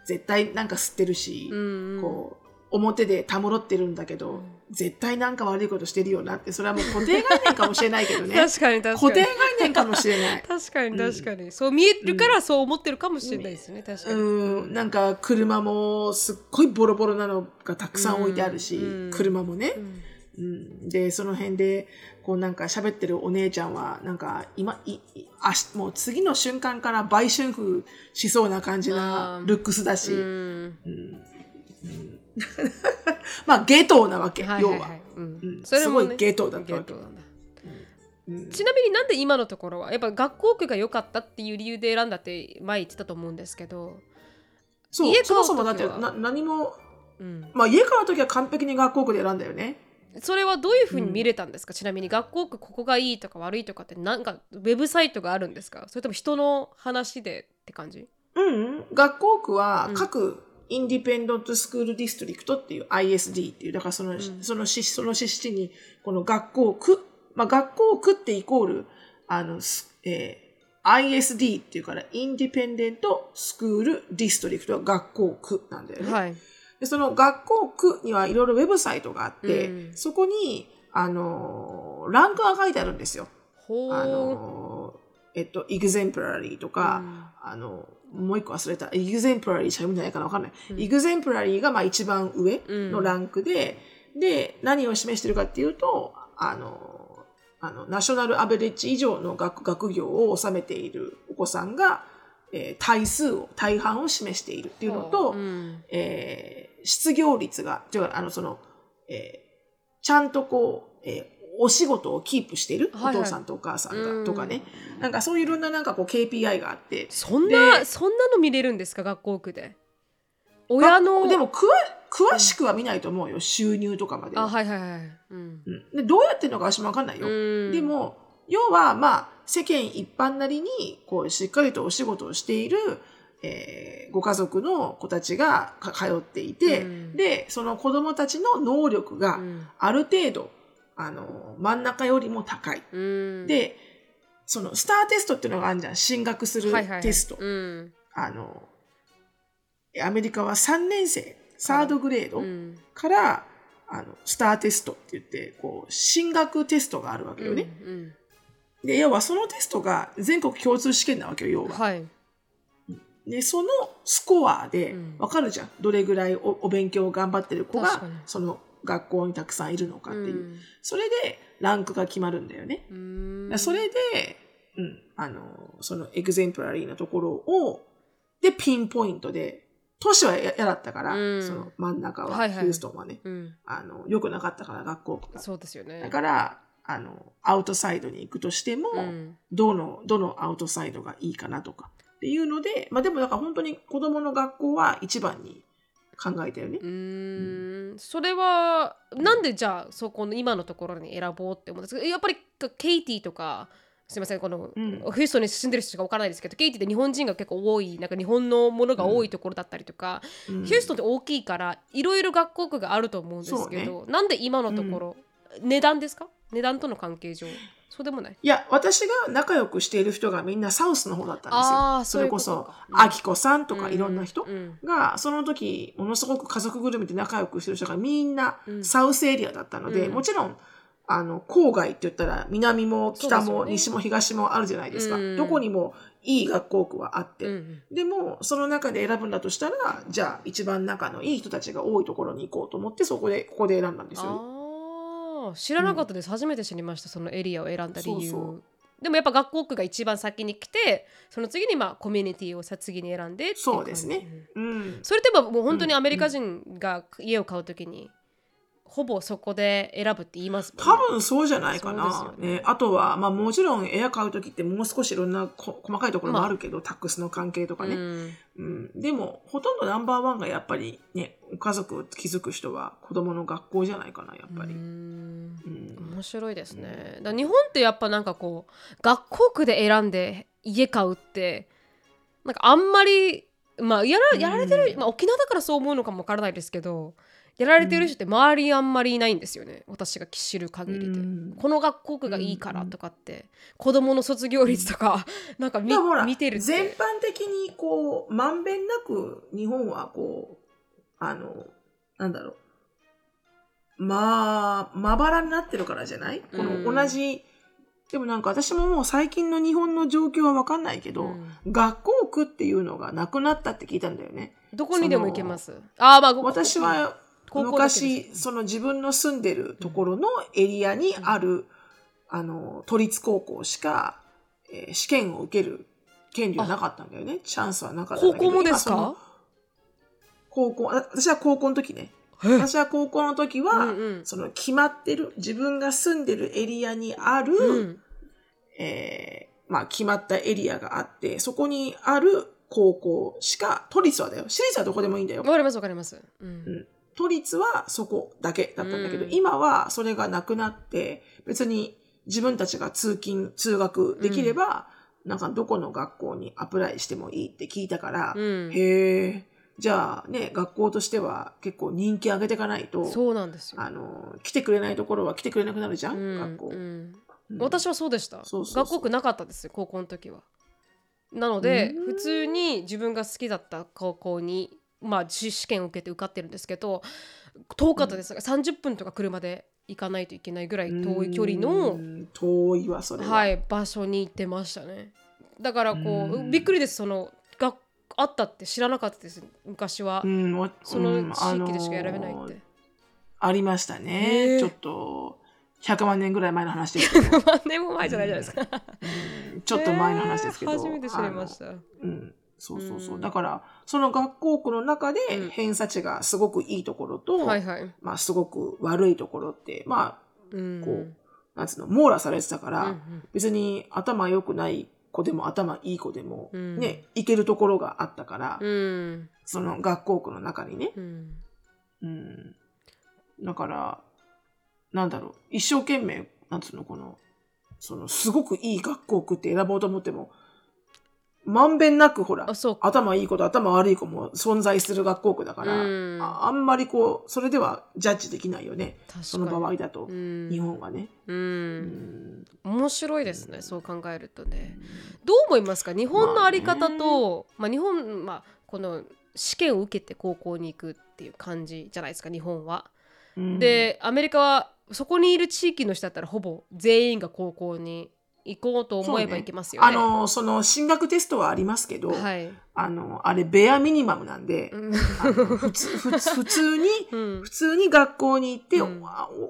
絶対なんか吸ってるし、うんこう表でたむろってるんだけど、うん。絶対なんか悪いことしてるよなってそれはもう固定概念かもしれないけどね。確かに確か固定に概念かもしれない。確かに確かに、そう見えるからそう思ってるかもしれないですね、確かに、うん、なんか車もすっごいボロボロなのがたくさん置いてあるし、うん。車もねう、ん。うん、でその辺でこうなんか喋ってるお姉ちゃんはなんか今いいあしもう次の瞬間から売春婦しそうな感じなルックスだし、うん。うん。う んまあゲトなわけ、要は、はいはい。は。い、うん。うん。それも、ね、すごいゲトだったわけ。うんちなみになんで今のところはやっぱ学校区が良かったっていう理由で選んだって前言ってたと思うんですけど、そうそもそもだってな何もうん、まあ家買う時は完璧に学校区で選んだよねそれはどういうふうに見れたんですか、ちなみに学校区ここがいいとか悪いとかってなんかウェブサイトがあるんですか？それとも人の話でって感じ？うん。うん、学校区はうん。各インディペンドントスクールディストリクトっていう ISD っていう、だからその、ん。そのし、そのししに、この学校区、まあ学校区ってイコール、あの、すえー ISD っていうから、インディペンデントスクールディストリクトは学校区なんだよね。はいで、その学校区にはいろいろウェブサイトがあって、うんそこに、あのーランクが書いてあるんですよ。あのーえっと、exemplary とか、あの、もう一個忘れた。exemplary しか読んでないからわかんない。exemplary がまあ一番上のランクで、で、何を示してるかっていうと、あの、あの、ナショナルアベレッジ以上の学学業を収めているお子さんが、えー大数を、大半を示しているっていうのと、うんえー失業率が、というか、あの、その、えーちゃんとこう、えーお仕事をキープしている、はいはいお父さんとお母さんうんが、とかね。なんかそういういろんななんかこう KPI があって。そんなでそんなの見れるんですか？学校区で親のでも詳、詳しくは見ないと思うよ。収入とかまでは。あはいはいはい、うんうんでどうやってるのか私もわかんないよ。うんでも、要は、まあ、世間一般なりに、こう、しっかりとお仕事をしている、えーご家族の子たちがか通っていて、うんで、その子供たちの能力がうんある程度、あの、真ん中よりも高い。うん、で、そのスターテストっていうのがあるじゃん。進学するテスト。うんあの、アメリカは3年生、サードグレードうんから、あの、スターテストって言って、こう、進学テストがあるわけよね。うんで、要はそのテストが全国共通試験なわけよ、要は。うんはいで、そのスコアでうんわかるじゃん。どれぐらいおお勉強を頑張ってる子がその学校にたくさんいるのかっていう。うんそれでランクが決まるんだよね。うんそれで、うん、あの、そのエグゼンプラリーなところを、で、ピンポイントで、都市は嫌だったから、うんその真ん中は、はいはいヒューストンはね、うんあの、良くなかったから、学校が。そうですよねだから、あの、アウトサイドに行くとしても、うん。どの、どのアウトサイドがいいかなとか。っていうので、まあでもだから本当に子供の学校は一番に考えたよね。う。ーん。それはなんでじゃあそこの今のところに選ぼうって思うんですか？やっぱりケイティとかすみませんこの、うん。ヒューストンに住んでる人しかわからないですけどケイティって日本人が結構多いなんか日本のものが多いところだったりとか、うん。ヒューストンって大きいからいろいろ学校区があると思うんですけど、なんで今のところ、値段ですか？値段との関係上そうでもない？いや、私が仲良くしている人がみんなサウスの方だったんですよ。それこそあきこさんとかいろんな人うんが、その時、ものすごく家族ぐるみで仲良くしてる人がみんなうん。サウスエリアだったので、うん。もちろん、あの、郊外って言ったら、南も北も西も東もあるじゃないですか。うん。どこにもいい学校区はあって。うんでも、その中で選ぶんだとしたら、じゃあ、一番仲のいい人たちが多いところに行こうと思って、そこで、ここで選んだんですよ。ああ知らなかったです、初めて知りました。そのエリアを選んだ理由。そうでもやっぱ学校区が一番先に来てその次にまあコミュニティをさ次に選んでそうですね。うん。それってもう本当にアメリカ人が家を買うときに、ほぼそこで選ぶって言いますね。多分そうじゃないかな。ね。ねあとは、まあもちろん部屋買うときってもう少しいろんなこ細かいところもあるけど、タックスの関係とかね、うんうん。でも、ほとんどナンバーワンがやっぱりね、家族を築く人は子供の学校じゃないかな、やっぱり。ううんん面白いですね。だ日本ってやっぱなんかこう学校区で選んで家買うってなんかあんまりまあやらやられてる、うんまあ、沖縄だからそう思うのかもわからないですけどやられてる人って周りにあんまりいないんですよね。私が知る限りで。うん。この学校区がいいからとかって、子供の卒業率とか、なんか見見てるって。全般的にこう、まんべんなく日本はこう、あの、なんだろう。まあ、まばらになってるからじゃない？こうん。の同じ、でもなんか私ももう最近の日本の状況はわかんないけど、うん。学校区っていうのがなくなったって聞いたんだよね。どこにでも行けます。ああまあご。私は昔、その自分の住んでるところのエリアにある、あの、都立高校しか、えー試験を受ける権利はなかったんだよね。チャンスはなかったん高だけど。校もですか？高校、あ私は高校の時ね。え私は高校の時は、うんうんその決まってる、自分が住んでるエリアにある、うんえーまあ決まったエリアがあって、そこにある高校しか、都立はだよ。私立はどこでもいいんだよわ。かりますわかります。うんうん都立はそこだけだったんだけど、うん今はそれがなくなって、別に自分たちが通勤、通学できれば、なんかどこの学校にアプライしてもいいって聞いたから、うんへえ、じゃあね、学校としては結構人気上げていかないと、そうなんですよ。あの、来てくれないところは来てくれなくなるじゃん、うん学校。うんうん私はそうでした。そうそうそう学校区なかったですよ高校の時は。なのでうん普通に自分が好きだった高校にまあ試試験を受けて受かってるんですけど遠かったです、30分とか車で行かないといけないぐらい遠い距離うの、ん遠いわ、それは。はい、場所に行ってましたね。だからこう、うんびっくりですそのがあったって知らなかったです昔は、うんわそうんの地域でしか選べないって。ありましたへね。えちょっと、100万年ぐらい前の話ですけど。何年も前じゃないじゃないですか。うんちょっと前の話ですけど。えー初めて知りました。うん。そうそうそうう。んだから、その学校区の中でうん偏差値がすごくいいところと、はいはい。まあすごく悪いところって、まうんあ、こう、なんつうの、網羅されてたから、うんうん別に頭良くない子でも頭いい子でも、うんね、行けるところがあったから、うんその学校区の中にね。うんうん。だから、なんだろう、一生懸命、なんつうの、この、その、すごくいい学校区って選ぼうと思っても、まんべんなくほら。頭いい子と頭悪い子も存在する学校区だから、うんああんまりこう、それではジャッジできないよね。その場合だとう。ん日本はね。う。うんん面白いですね。そう考えるとね。どう思いますか？日本のあり方と、まあ、日本、まあ、この試験を受けて高校に行くっていう感じじゃないですか、日本は。うんで、アメリカはそこにいる地域の人だったらほぼ全員が高校に行こうと思えば行けますよね。あの、その進学テストはありますけど、はい。あの、あれ、ベアミニマムなんで、うん普通、普通、に、うん普通に学校に行って、うん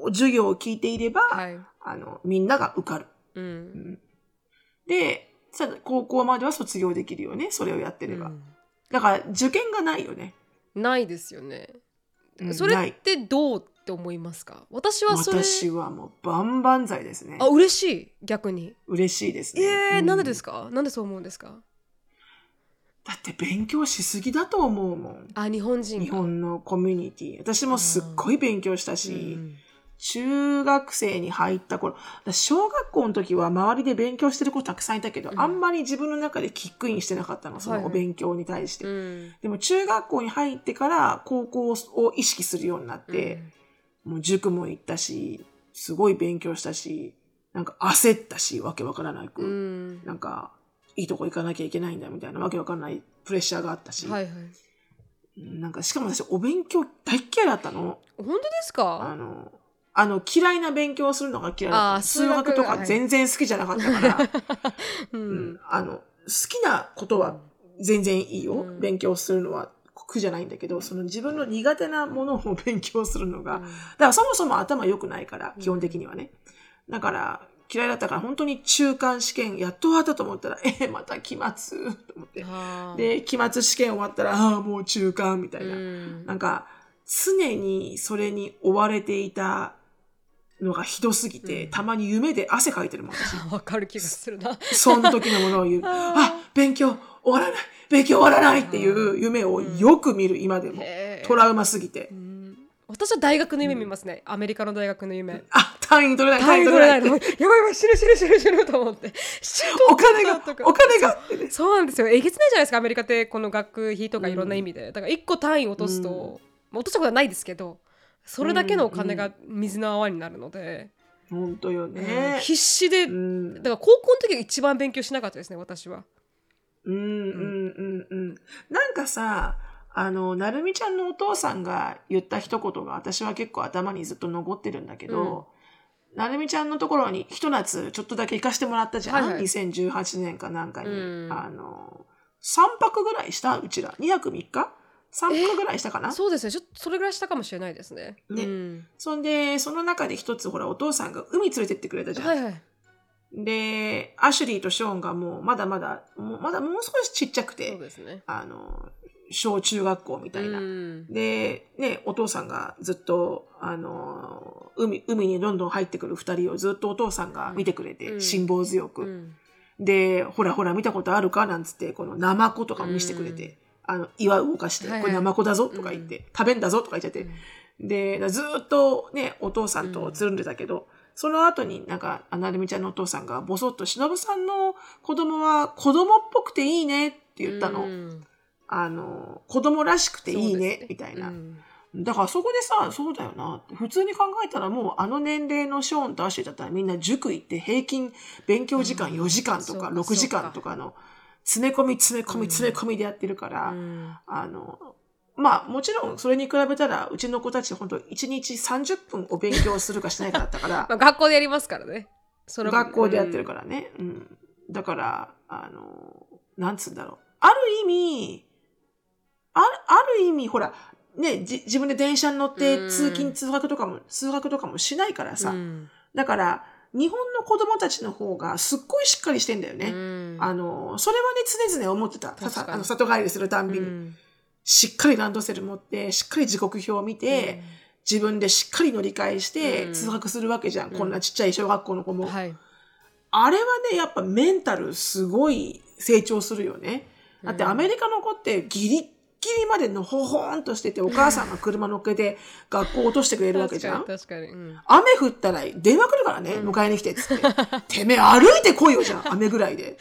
授業を聞いていれば、はい。あの、みんなが受かる。う。うんんで、さ高校までは卒業できるよね、それをやってれば。だから、受験がないよね。ないですよね。うんそれってどうって思いますか？私はそれ。私はもう万々歳ですね。あ。嬉しい。逆に。嬉しいですえね。ー、うん。なんでですか？なんでそう思うんですか？だって勉強しすぎだと思うもん。あ日本人が日本のコミュニティ。私もすっごい勉強したうし、ん。中学生に入った頃、私小学校の時は周りで勉強してる子たくさんいたけど、うん。あんまり自分の中でキックインしてなかったの、そはいはい。のお勉強に対して。うん。でも中学校に入ってから高校を意識するようになって、もう塾も行ったし、すごい勉強したし、なんか焦ったし、わけわからないく、うん。うんなんか、いいとこ行かなきゃいけないんだみたいなわけわかんないプレッシャーがあったし、はいはい。うんなんかしかも私お勉強大っ嫌いだったの。本当ですあかの、あの嫌いな勉強をするのが嫌いだった数学とか全然好きじゃなかったから、う うんんあの、好きなことは全然いいよ。うん。勉強するのは苦じゃないんだけど、その自分の苦手なものを勉強するのが、うんだからそもそも頭良くないからう、ん基本的にはね。だから、嫌いだったから本当に中間試験やっと終わったと思ったら、えーまた期末と思って。で、期末試験終わったら、ああー、もう中間みたいな。うんなんか、常にそれに追われていたのがひどすぎて、うんたまに夢で汗かいてるもん、私。わかる気がするなその時のものを言う。あ、勉強終わらない。勉強終わらないっていう夢をよく見る、今でも。トラウマすぎて。う。ん。私は大学の夢見ますね、アメリカの大学の夢。あ、単位取れない、単位取れない。やばい。やばい死ぬ死ぬ死ぬ死ぬと思って。お金がお金が。そうなんですよ。えげつないじゃないですかアメリカってこの学費とかいろんな意味で、だから1個単位落とすと、まあ落としたことはないですけどそれだけのお金が水の泡になるので、本当ようんね。必死で、うん。だから高校の時が一番勉強しなかったですね私はうんうんうんうん。なんかさ、あの、なるみちゃんのお父さんが言った一言が私は結構頭にずっと残ってるんだけど、なるみちゃんのところにひと夏ちょっとだけ行かしてもらったじゃん、はいはい2018年かなんかに。うんあの、3泊ぐらいしたうちら？2泊3日 ?3 泊ぐらいしたかな？そうですねちょっとそれぐらいしたかもしれないですねねうんそんで、その中で一つほらお父さんが海連れてってくれたじゃん。はいはいで、アシュリーとショーンがもうまだまだ、もうまだもう少しちっちゃくそうて、ですね。あの、小中学校みたいな。うん。で、ね、お父さんがずっと、あの、海、海にどんどん入ってくる二人をずっとお父さんが見てくれて、うん。辛抱強く。うん。で、ほらほら見たことあるかなんつって、このナマコとかも見せてくれて、あの、岩動かして、はいはい。これナマコだぞとか言って、食べんだぞとか言っちゃって、で、ずーっとね、お父さんとつるんでたけど、その後になんか、なるみちゃんのお父さんがボソッと、しのぶさんの子供は子供っぽくていいねって言ったの。うん。あの、子供らしくていいね。みたいな。うん。だからそこでさ、そうだよな。って。普通に考えたらもうあの年齢のショーンとアシュだったらみんな塾行って平均勉強時間4時間とかそうか6時間とかの詰め込み詰め込みうん詰め込みでやってるから、うん。あの、まあもちろんそれに比べたらうちの子たち本当1日30分お勉強するかしないかだったから ま、あ、学校でやりますからねその学校でやってるからね。うん。だから、あの、なんつうんだろう。ある意味、ある、ある意味、ほら、ね、じ自分で電車に乗っうんて通勤通学とかも、通学とかもしないからさ。うんだから、日本の子供たちの方がすっごいしっかりしてんだよね。うんあの、それはね、常々思ってた。あの里帰りするたんびに、うんしっかりランドセル持って、しっかり時刻表を見て、自分でしっかり乗り換えしてうん。通学するわけじゃん。こんなちっちゃい小学校の子も。はい。あれはね、やっぱメンタルすごい成長するよね。だってアメリカの子ってギリッギリまでのほほーんとしてて、お母さんが車乗っけて学校落としてくれるわけじゃん？確かにうん雨降ったら電話来るからね、うん迎えに来てっつって。てめえ歩いてこいよじゃん、雨ぐらいで。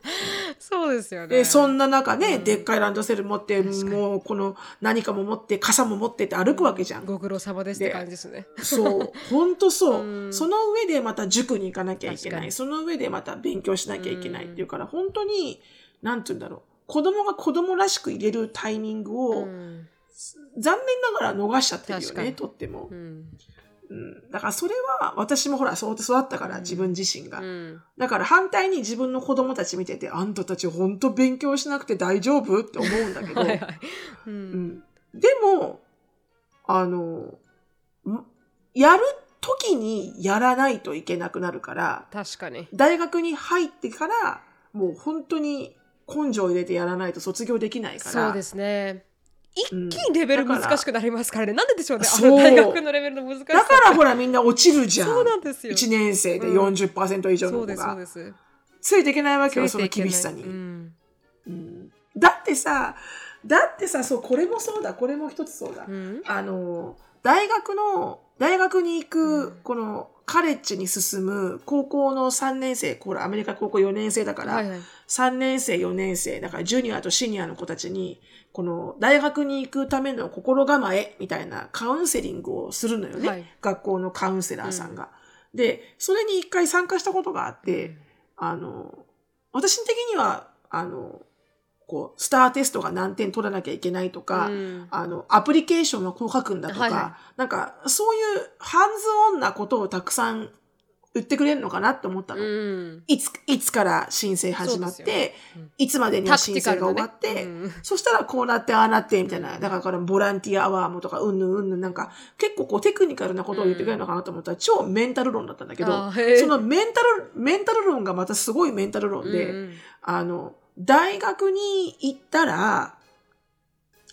そうですよね。で、そんな中ね、うんでっかいランドセル持って、もうこの何かも持って、傘も持ってって歩くわけじゃん。ご苦労様ですって感じですね。そう。ほんとそう、うんその上でまた塾に行かなきゃいけない。その上でまた勉強しなきゃいけないっていうから、本当に、なんて言うんだろう。子供が子供らしく入れるタイミングを、うん。残念ながら逃しちゃってるよね、とっても。う。ん。うん。だからそれは、私もほら、そう育ったから、うん。自分自身が。うん。だから反対に自分の子供たち見てて、あんたたち本当勉強しなくて大丈夫って思うんだけど、でも、あの、んやる時にやらないといけなくなるから、確かに。大学に入ってから、もう本当に根性入れてやらないと卒業できないから。そうですね。一うん気にレベル難しくなりますからね。なんででしょうね。あの大学のレベルの難しさ。だからほらみんな落ちるじゃん。そうなんですよ。1年生でうん40%以上の子そうです、そうが。です。ついていけないわけよ、その厳しさに。うんうんだってさ、だってさ、そう、これもそうだ、これも一つそうだ。うんあの、大学の、大学に行うんく、この、カレッジに進む高校の3年生、これアメリカ高校4年生だから、はいはい。3年生、4年生、だからジュニアとシニアの子たちに、この大学に行くための心構えみたいなカウンセリングをするのよね。はい学校のカウンセラーさんが。で、それに一回参加したことがあって、あの、私的には、あの、こう、スターテストが何点取らなきゃいけないとか、うん。あの、アプリケーションはこう書くんだとか、はいはなんか、そういうハンズオンなことをたくさん言ってくれるのかなって思ったの。うん。いつ、いつから申請始まって、ねうんいつまでには申請が終わって、うん。そしたらこうなって、ああなって、みたいな。だからボランティアアワーもとか、うんぬんうんぬんなんか、結構こうテクニカルなことを言ってくれるのかなと思ったら、超メンタル論だったんだけどそのメンタル、メンタル論がまたすごいメンタル論で、うん。あの、大学に行ったら、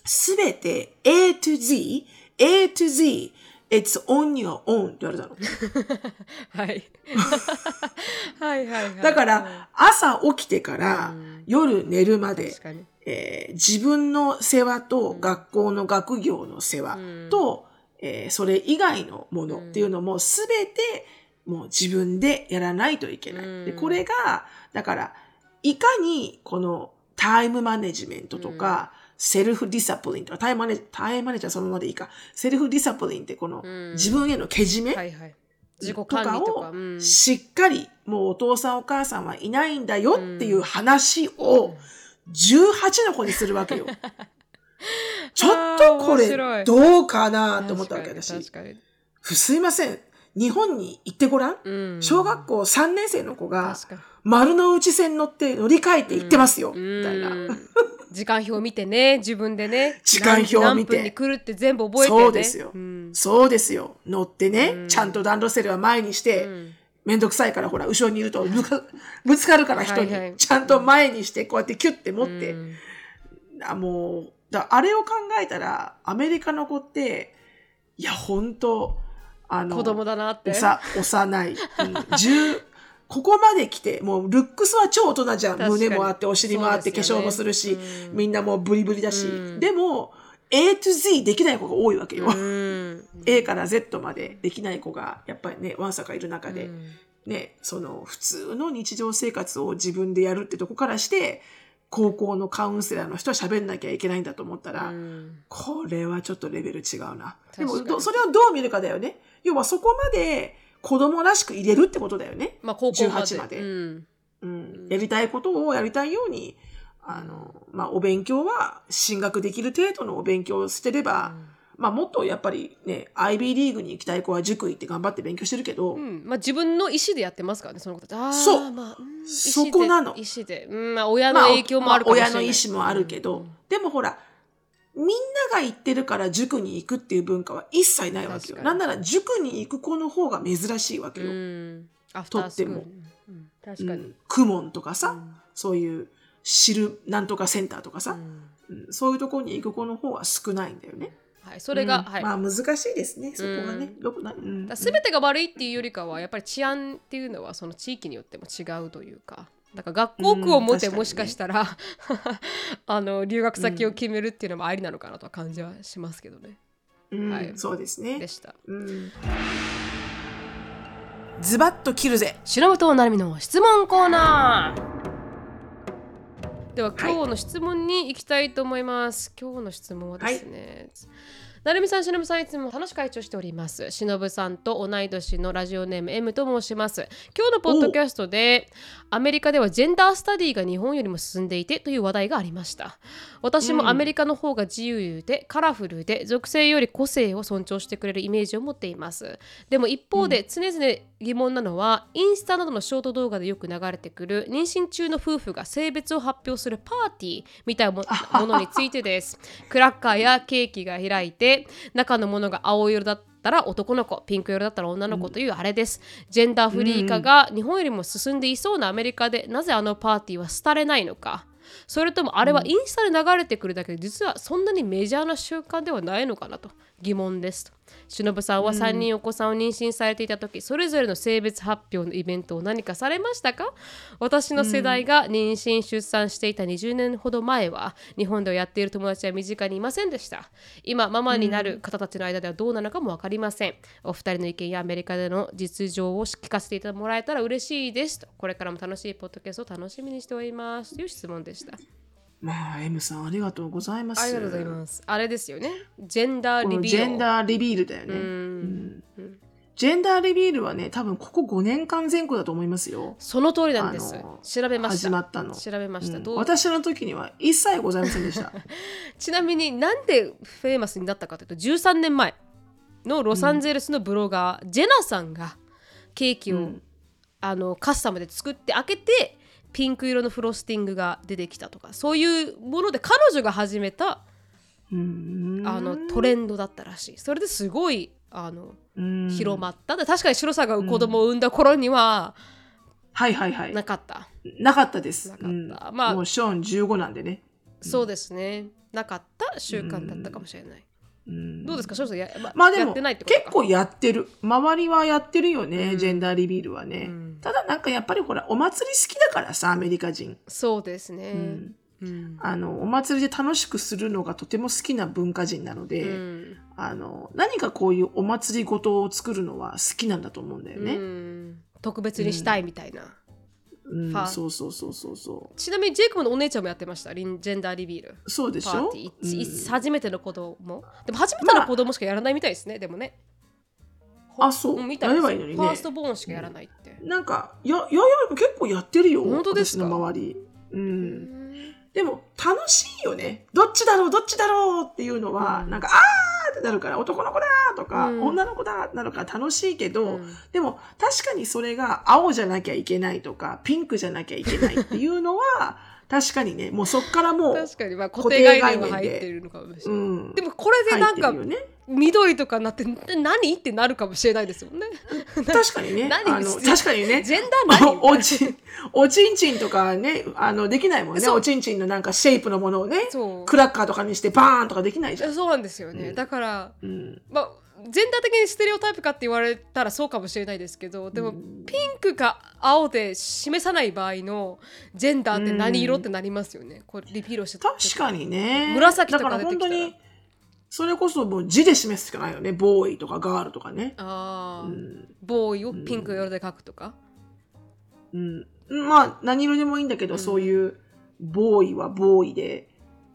すべて A to Z、A to Z、It's on your own って言われたの。はい。はいはいはい。だから、朝起きてからうん夜寝るまで。えー自分の世話と学校の学業の世話うんと、えーそれ以外のものっていうのもすべてもう自分でやらないといけない。うんでこれが、だから、いかにこのタイムマネジメントとか、セルフディサプリンとか、タイムマネタイムマネジャーそのままでいいか、セルフディサプリンってこのうん自分へのけじめ、はいはい。自己と管か理とか。をうんしっかり、もうお父さんお母さんはいないんだよっていう話を18の子にするわけよ。ちょっとこれどうかなと思ったわけ私。すいません。日本に行ってごらん？うん。小学校3年生の子が丸の内線乗って乗り換えて行ってますよ。うん。みたいな。時間表見てね、自分でね。時間表何見て。何分に来るって全部覚えてね。そうですよ。ん。そうですよ。乗ってね、うん。ちゃんとランドセルは前にして、うん。めんどくさいからほら、後ろにいると ぶつかるから人に、はいはい。ちゃんと前にして、こうやってキュッて持って、うん。あもう、だあれを考えたら、アメリカの子って、いや、本当あの、子供だなって。おさ幼い、うん、十ここまで来て、もうルックスは超大人じゃん。胸もあって、お尻もあって、化粧もするし、うんみんなもうブリブリだし。うんでも、A to Z できない子が多いわけよ。うん A から Z までできない子が、やっぱりね、ワンサかいる中で、うんね、その普通の日常生活を自分でやるってとこからして、高校のカウンセラーの人は喋んなきゃいけないんだと思ったら、うんこれはちょっとレベル違うな。でもそれをどう見るかだよね。要はそこまで子供らしく入れるってことだよね。まあ高校まで。18まで。うん。うん。やりたいことをやりたいように、あの、まあ、お勉強は進学できる程度のお勉強をしてれば、まあ、もっとやっぱりね、IB リーグに行きたい子は塾行って頑張って勉強してるけど、うん。まあ、自分の意思でやってますからねその子たち。そう。まあうん。そこなの。意思でうん。まあ、親のまあ影響もあるかもしれない、まあ親の意思もあるけど、でもほら、みんなが行ってるから塾に行くっていう文化は一切ないわけよ。なんなら塾に行く子の方が珍しいわけうよ。とっても。うん。確かに、うん、クモンとかさ、うん。そういう知るなんとかセンターとかさ、うん。うん。そういうところに行く子の方が少ないんだよね。はい、それが、うん。はい。まあ難しいですね、そこがね。どこなうん。だ全てが悪いっていうよりかはやっぱり治安っていうのはその地域によっても違うというかだから学校区を持ってうんもしかしたら、あの留学先を決めるっていうのもありなのかなとは感じはしますけどね。うんはいそうですねで。した。うんズバッと切るぜ白本なるみの質問コーナーでは今日の質問に行きたいと思います。今日の質問はですね、なるみさん、しのぶさん、いつも楽しく会長しております。しのぶさんと同い年のラジオネーム M と申します。今日のポッドキャストで、アメリカではジェンダースタディが日本よりも進んでいてという話題がありました。私もアメリカの方が自由でカラフルで属性より個性を尊重してくれるイメージを持っています。でも一方で常々疑問なのは、インスタなどのショート動画でよく流れてくる妊娠中の夫婦が性別を発表するパーティーみたいなもものについてです。クラッカーやケーキが開いて中のものが青色だったら男の子ピンク色だったら女の子というあれです、ジェンダーフリー化が日本よりも進んでいそうなアメリカでなぜあのパーティーは廃れないのか。それともあれはインスタで流れてくるだけで実はそんなにメジャーな習慣ではないのかなと疑問です。と。しのぶさんは3人お子さんを妊娠されていた時、それぞれの性別発表のイベントを何かされましたか？私の世代が妊娠出産していた20年ほど前は日本ではやっている友達は身近にいませんでした。今ママになる方たちの間ではどうなのかも分かりません。お二人の意見やアメリカでの実情を聞かせてもらえたら嬉しいですと。これからも楽しいポッドキャストを楽しみにしております。という質問でしたまあ M さんありがとうございます。ありがとうございます。あれですよね。ジェンダーリビール。ジェンダーリビールだよね、うん。うん。ジェンダーリビールはね多分ここ5年間前後だと思いますよ。その通りなんです。調べました。始まったの。調べました、うん。私の時には一切ございませんでした。ちなみになんでフェイマスになったかというと13年前のロサンゼルスのブロガー、ジェナさんがケーキを、うん。あのカスタムで作って開けてピンク色のフロスティングが出てきたとかそういうもので彼女が始めたうん。あのトレンドだったらしい。それですごいあのうん。広まったで確かに白さんが子供を産んだ頃にははいはいはい。なかった、なかったです。なかった。うん。まあもうショーン15なんでね、そうですね。なかった習慣だったかもしれない、うん。どうですか？白さんや,、ままあでも結構やってる。周りはやってるよね、ジェンダーリビールはね、うん。ただなんかやっぱりほらお祭り好きだからさアメリカ人、そうですね、うん。うん。あのお祭りで楽しくするのがとても好きな文化人なので、うん。あの何かこういうお祭りごとを作るのは好きなんだと思うんだよね。うん。特別にしたいみたいな、うんそうそうそうそうそちなみにジェイコブのお姉ちゃんもやってました。リンジェンダーリビール。う。そうでしょ？うん。初めての子供でも初めての子供しかやらないみたいですね、でもね。あそう。んみたいですやればいいのにね。ファーストボーンしかやらないって、なんかいやいやいや結構やってるよ。本当ですか？周り。う、うんんでも楽しいよね。どっちだろうどっちだろうっていうのは、うん。なんかあーってなるから男の子だとか、うん。女の子だってなるから楽しいけど、うん。でも確かにそれが青じゃなきゃいけないとかピンクじゃなきゃいけないっていうのは 確かにね。もうそっからもう、確かに。まあ固定概念が入ってるのかもしれない、うん、でもこれでなんかね。緑とかになって何ってなるかもしれないですもんね。確かにね。何あの確かにね。ジェンダー何？おおちおちんちんとかねあのできないもんね。おちんちんのなんかシェイプのものをねクラッカーとかにしてバーンとかできないじゃん、そうなんですよね、うんだからうん、まあジェンダー的にステレオタイプかって言われたらそうかもしれないですけどでもピンクか青で示さない場合のジェンダーって何色ってなりますよね、これリピールして確かにね。紫とか出てきたら。本当にそれこそもう字で示すしかないよね。ボーイとかガールとかね。ああ、うん。ボーイをピンク色で書くとか、うん、まあ何色でもいいんだけど、そういうボーイはボーイで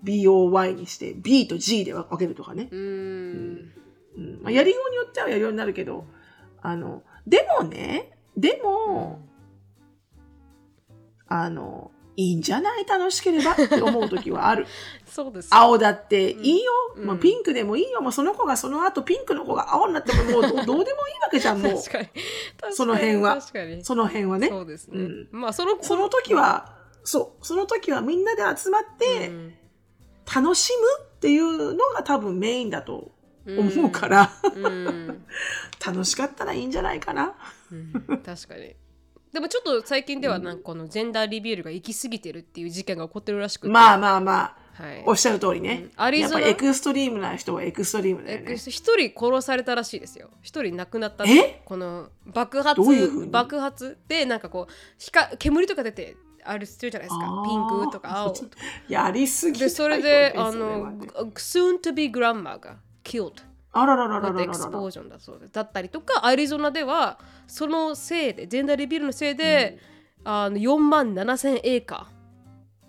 BOY にして B と G で分けるとかね、うーんうん。まあ、やりようによってはやりようになるけどあのでもねでも、あのいいんじゃない？楽しければって思う時はある。そうです。青だっていいよ、うん。まあ、ピンクでもいいよ。もうその子がその後ピンクの子が青になってももうど どうでもいいわけじゃんもう。確かに。確かにその辺は。確かに。その辺はね。そうですね、うん。まあそのその時はそう。その時はみんなで集まってうん。楽しむっていうのが多分メインだと思うから、うん。楽しかったらいいんじゃないかな。うん確かに。でもちょっと最近ではなんかこのジェンダーリビールが行き過ぎてるっていう事件が起こってるらしくて。まあまあまあ、はい。おっしゃる通りね。うん。アリゾナ？やっぱりエクストリームな人はエクストリームだよね。一人殺されたらしいですよ。一人亡くなったえ？この爆発爆発でなんかこう光煙とか出てあるしてるじゃないですか。ピンクとか青とか。やりすぎ。でそれであのね soon to be grandma が killed あららららららら explosion だそうです。だったりとかアリゾナではそのせいでジェンダーリビールのせいで、あの4万7千エーカ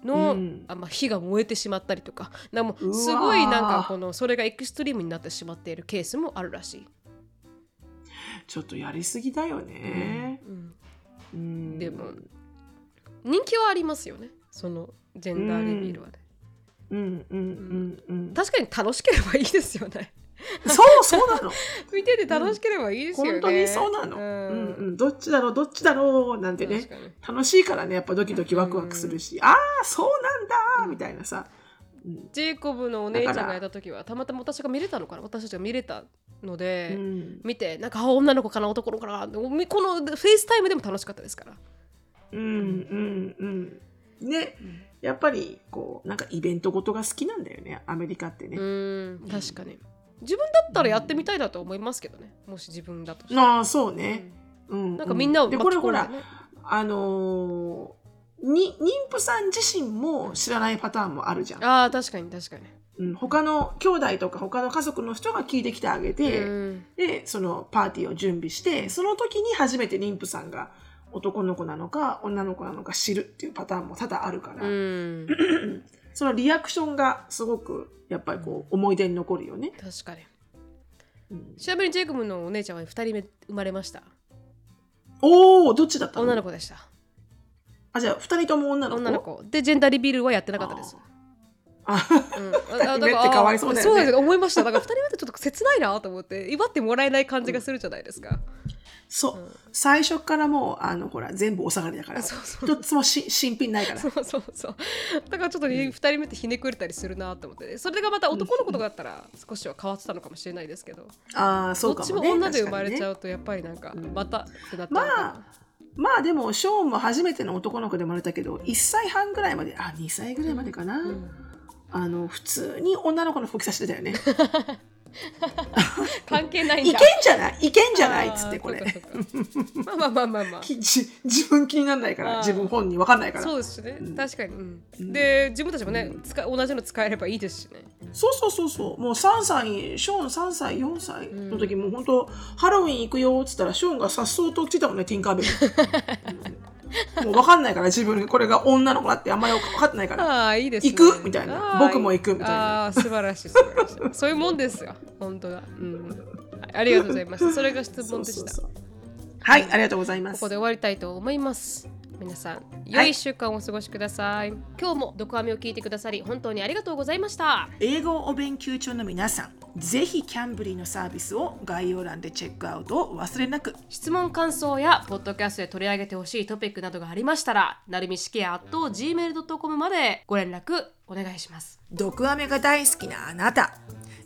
ーの、うん。あまあ、火が燃えてしまったりとか。なんかもすごいなんかこのそれがエクストリームになってしまっているケースもあるらしい。ちょっとやりすぎだよね。うん。うん。でも人気はありますよね。そのジェンダーレビールはね。うんうんうんうん。確かに楽しければいいですよね。そうそうなの。見てて楽しければいいですよね。本当にそうなの。ううんんうん。どっちだろうどっちだろうなんてね楽しいからねやっぱドキドキワクワクするし、ああそうなんだみたいなさ。うんジェイコブのお姉ちゃんがやった時はたまたま私が見れたのかな私たちが見れたので、うん見てなんかあ女の子かな男の子かなこの FaceTime でも楽しかったですから。うんうんうん。ね、やっぱりこうなんかイベントごとが好きなんだよねアメリカってね。うん確かに。自分だったらやってみたいなと思いますけどねもし自分だとああそうね。うん、なんかみんなをで巻き込んで、これほらね、あのーに妊婦さん自身も知らないパターンもあるじゃん。ああ確かに確かに、うん、他の兄弟とか他の家族の人が聞いてきてあげて、うん。でそのパーティーを準備してその時に初めて妊婦さんが男の子なのか女の子なのか知るっていうパターンも多々あるから、うん、そのリアクションがすごくやっぱりこう思い出に残るよね。確かに。うん。ちなみにジェイコブのお姉ちゃんは2人目生まれました？おおどっちだったの？女の子でした。あじゃあ2人とも女の子？女の子。でジェンダーリビールはやってなかったです。あうん、二人目ってかわいそうだよね。そうです。思いました。だから2人目ってちょっと切ないなと思って祝ってもらえない感じがするじゃないですか、そう、うん。最初からもうあのほら全部お下がりだから。そうそう。一つもし新品ないから。そうそうそう。だからちょっと2人目ってひねくれたりするなと思って。それがまた男の子とかだったら少しは変わってたのかもしれないですけど。ああそうかもねどっちも女で生まれちゃう、うとやっぱりなんかうんまたってなっちゃうのかな。まあまあでもショーンも初めての男の子で生まれたけど1歳半ぐらいまであ2歳ぐらいまでかな、うん。あの普通に女の子の服着させてたよね 関係ないんだ。いけんじゃない？いけんじゃない？っつってこれ。まあまあまあまあ まあ。自分気にならないから自分本人わかんないから。そうですしね、うん。確かに、で自分たちもね、使同じの使えればいいですしね。そうそうそうそう。もう3歳ショーン3歳4歳の時、もう本当ハロウィン行くよっつったらショーンがさっそうと来てたもんねティンカーベル、う ん もう分かんないから自分これが女の子だってあんまり分かってないから。ああいいですね。行く？みたいな。僕も行くみたいな。あ素晴らしい素晴らしい。そういうもんですよ。本当だ。うん。はいありがとうございましたそれが質問でした。はいありがとうございます。ここで終わりたいと思います。皆さん良い1週間をお過ごしください、今日も毒アメを聞いてくださり本当にありがとうございました。英語をお勉強中の皆さんぜひキャンブリーのサービスを概要欄でチェックアウトをお忘れなく。質問感想やポッドキャストで取り上げてほしいトピックなどがありましたらなるみしきや gmail.com までご連絡お願いします。毒アメが大好きなあなた。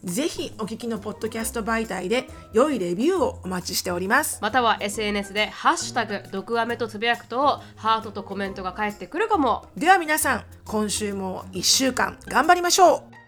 ぜひお聞きのポッドキャスト媒体で良いレビューをお待ちしております。または SNS で「ハッシュタグ毒アメ」とつぶやくとハートとコメントが返ってくるかも。では皆さん今週も1週間頑張りましょう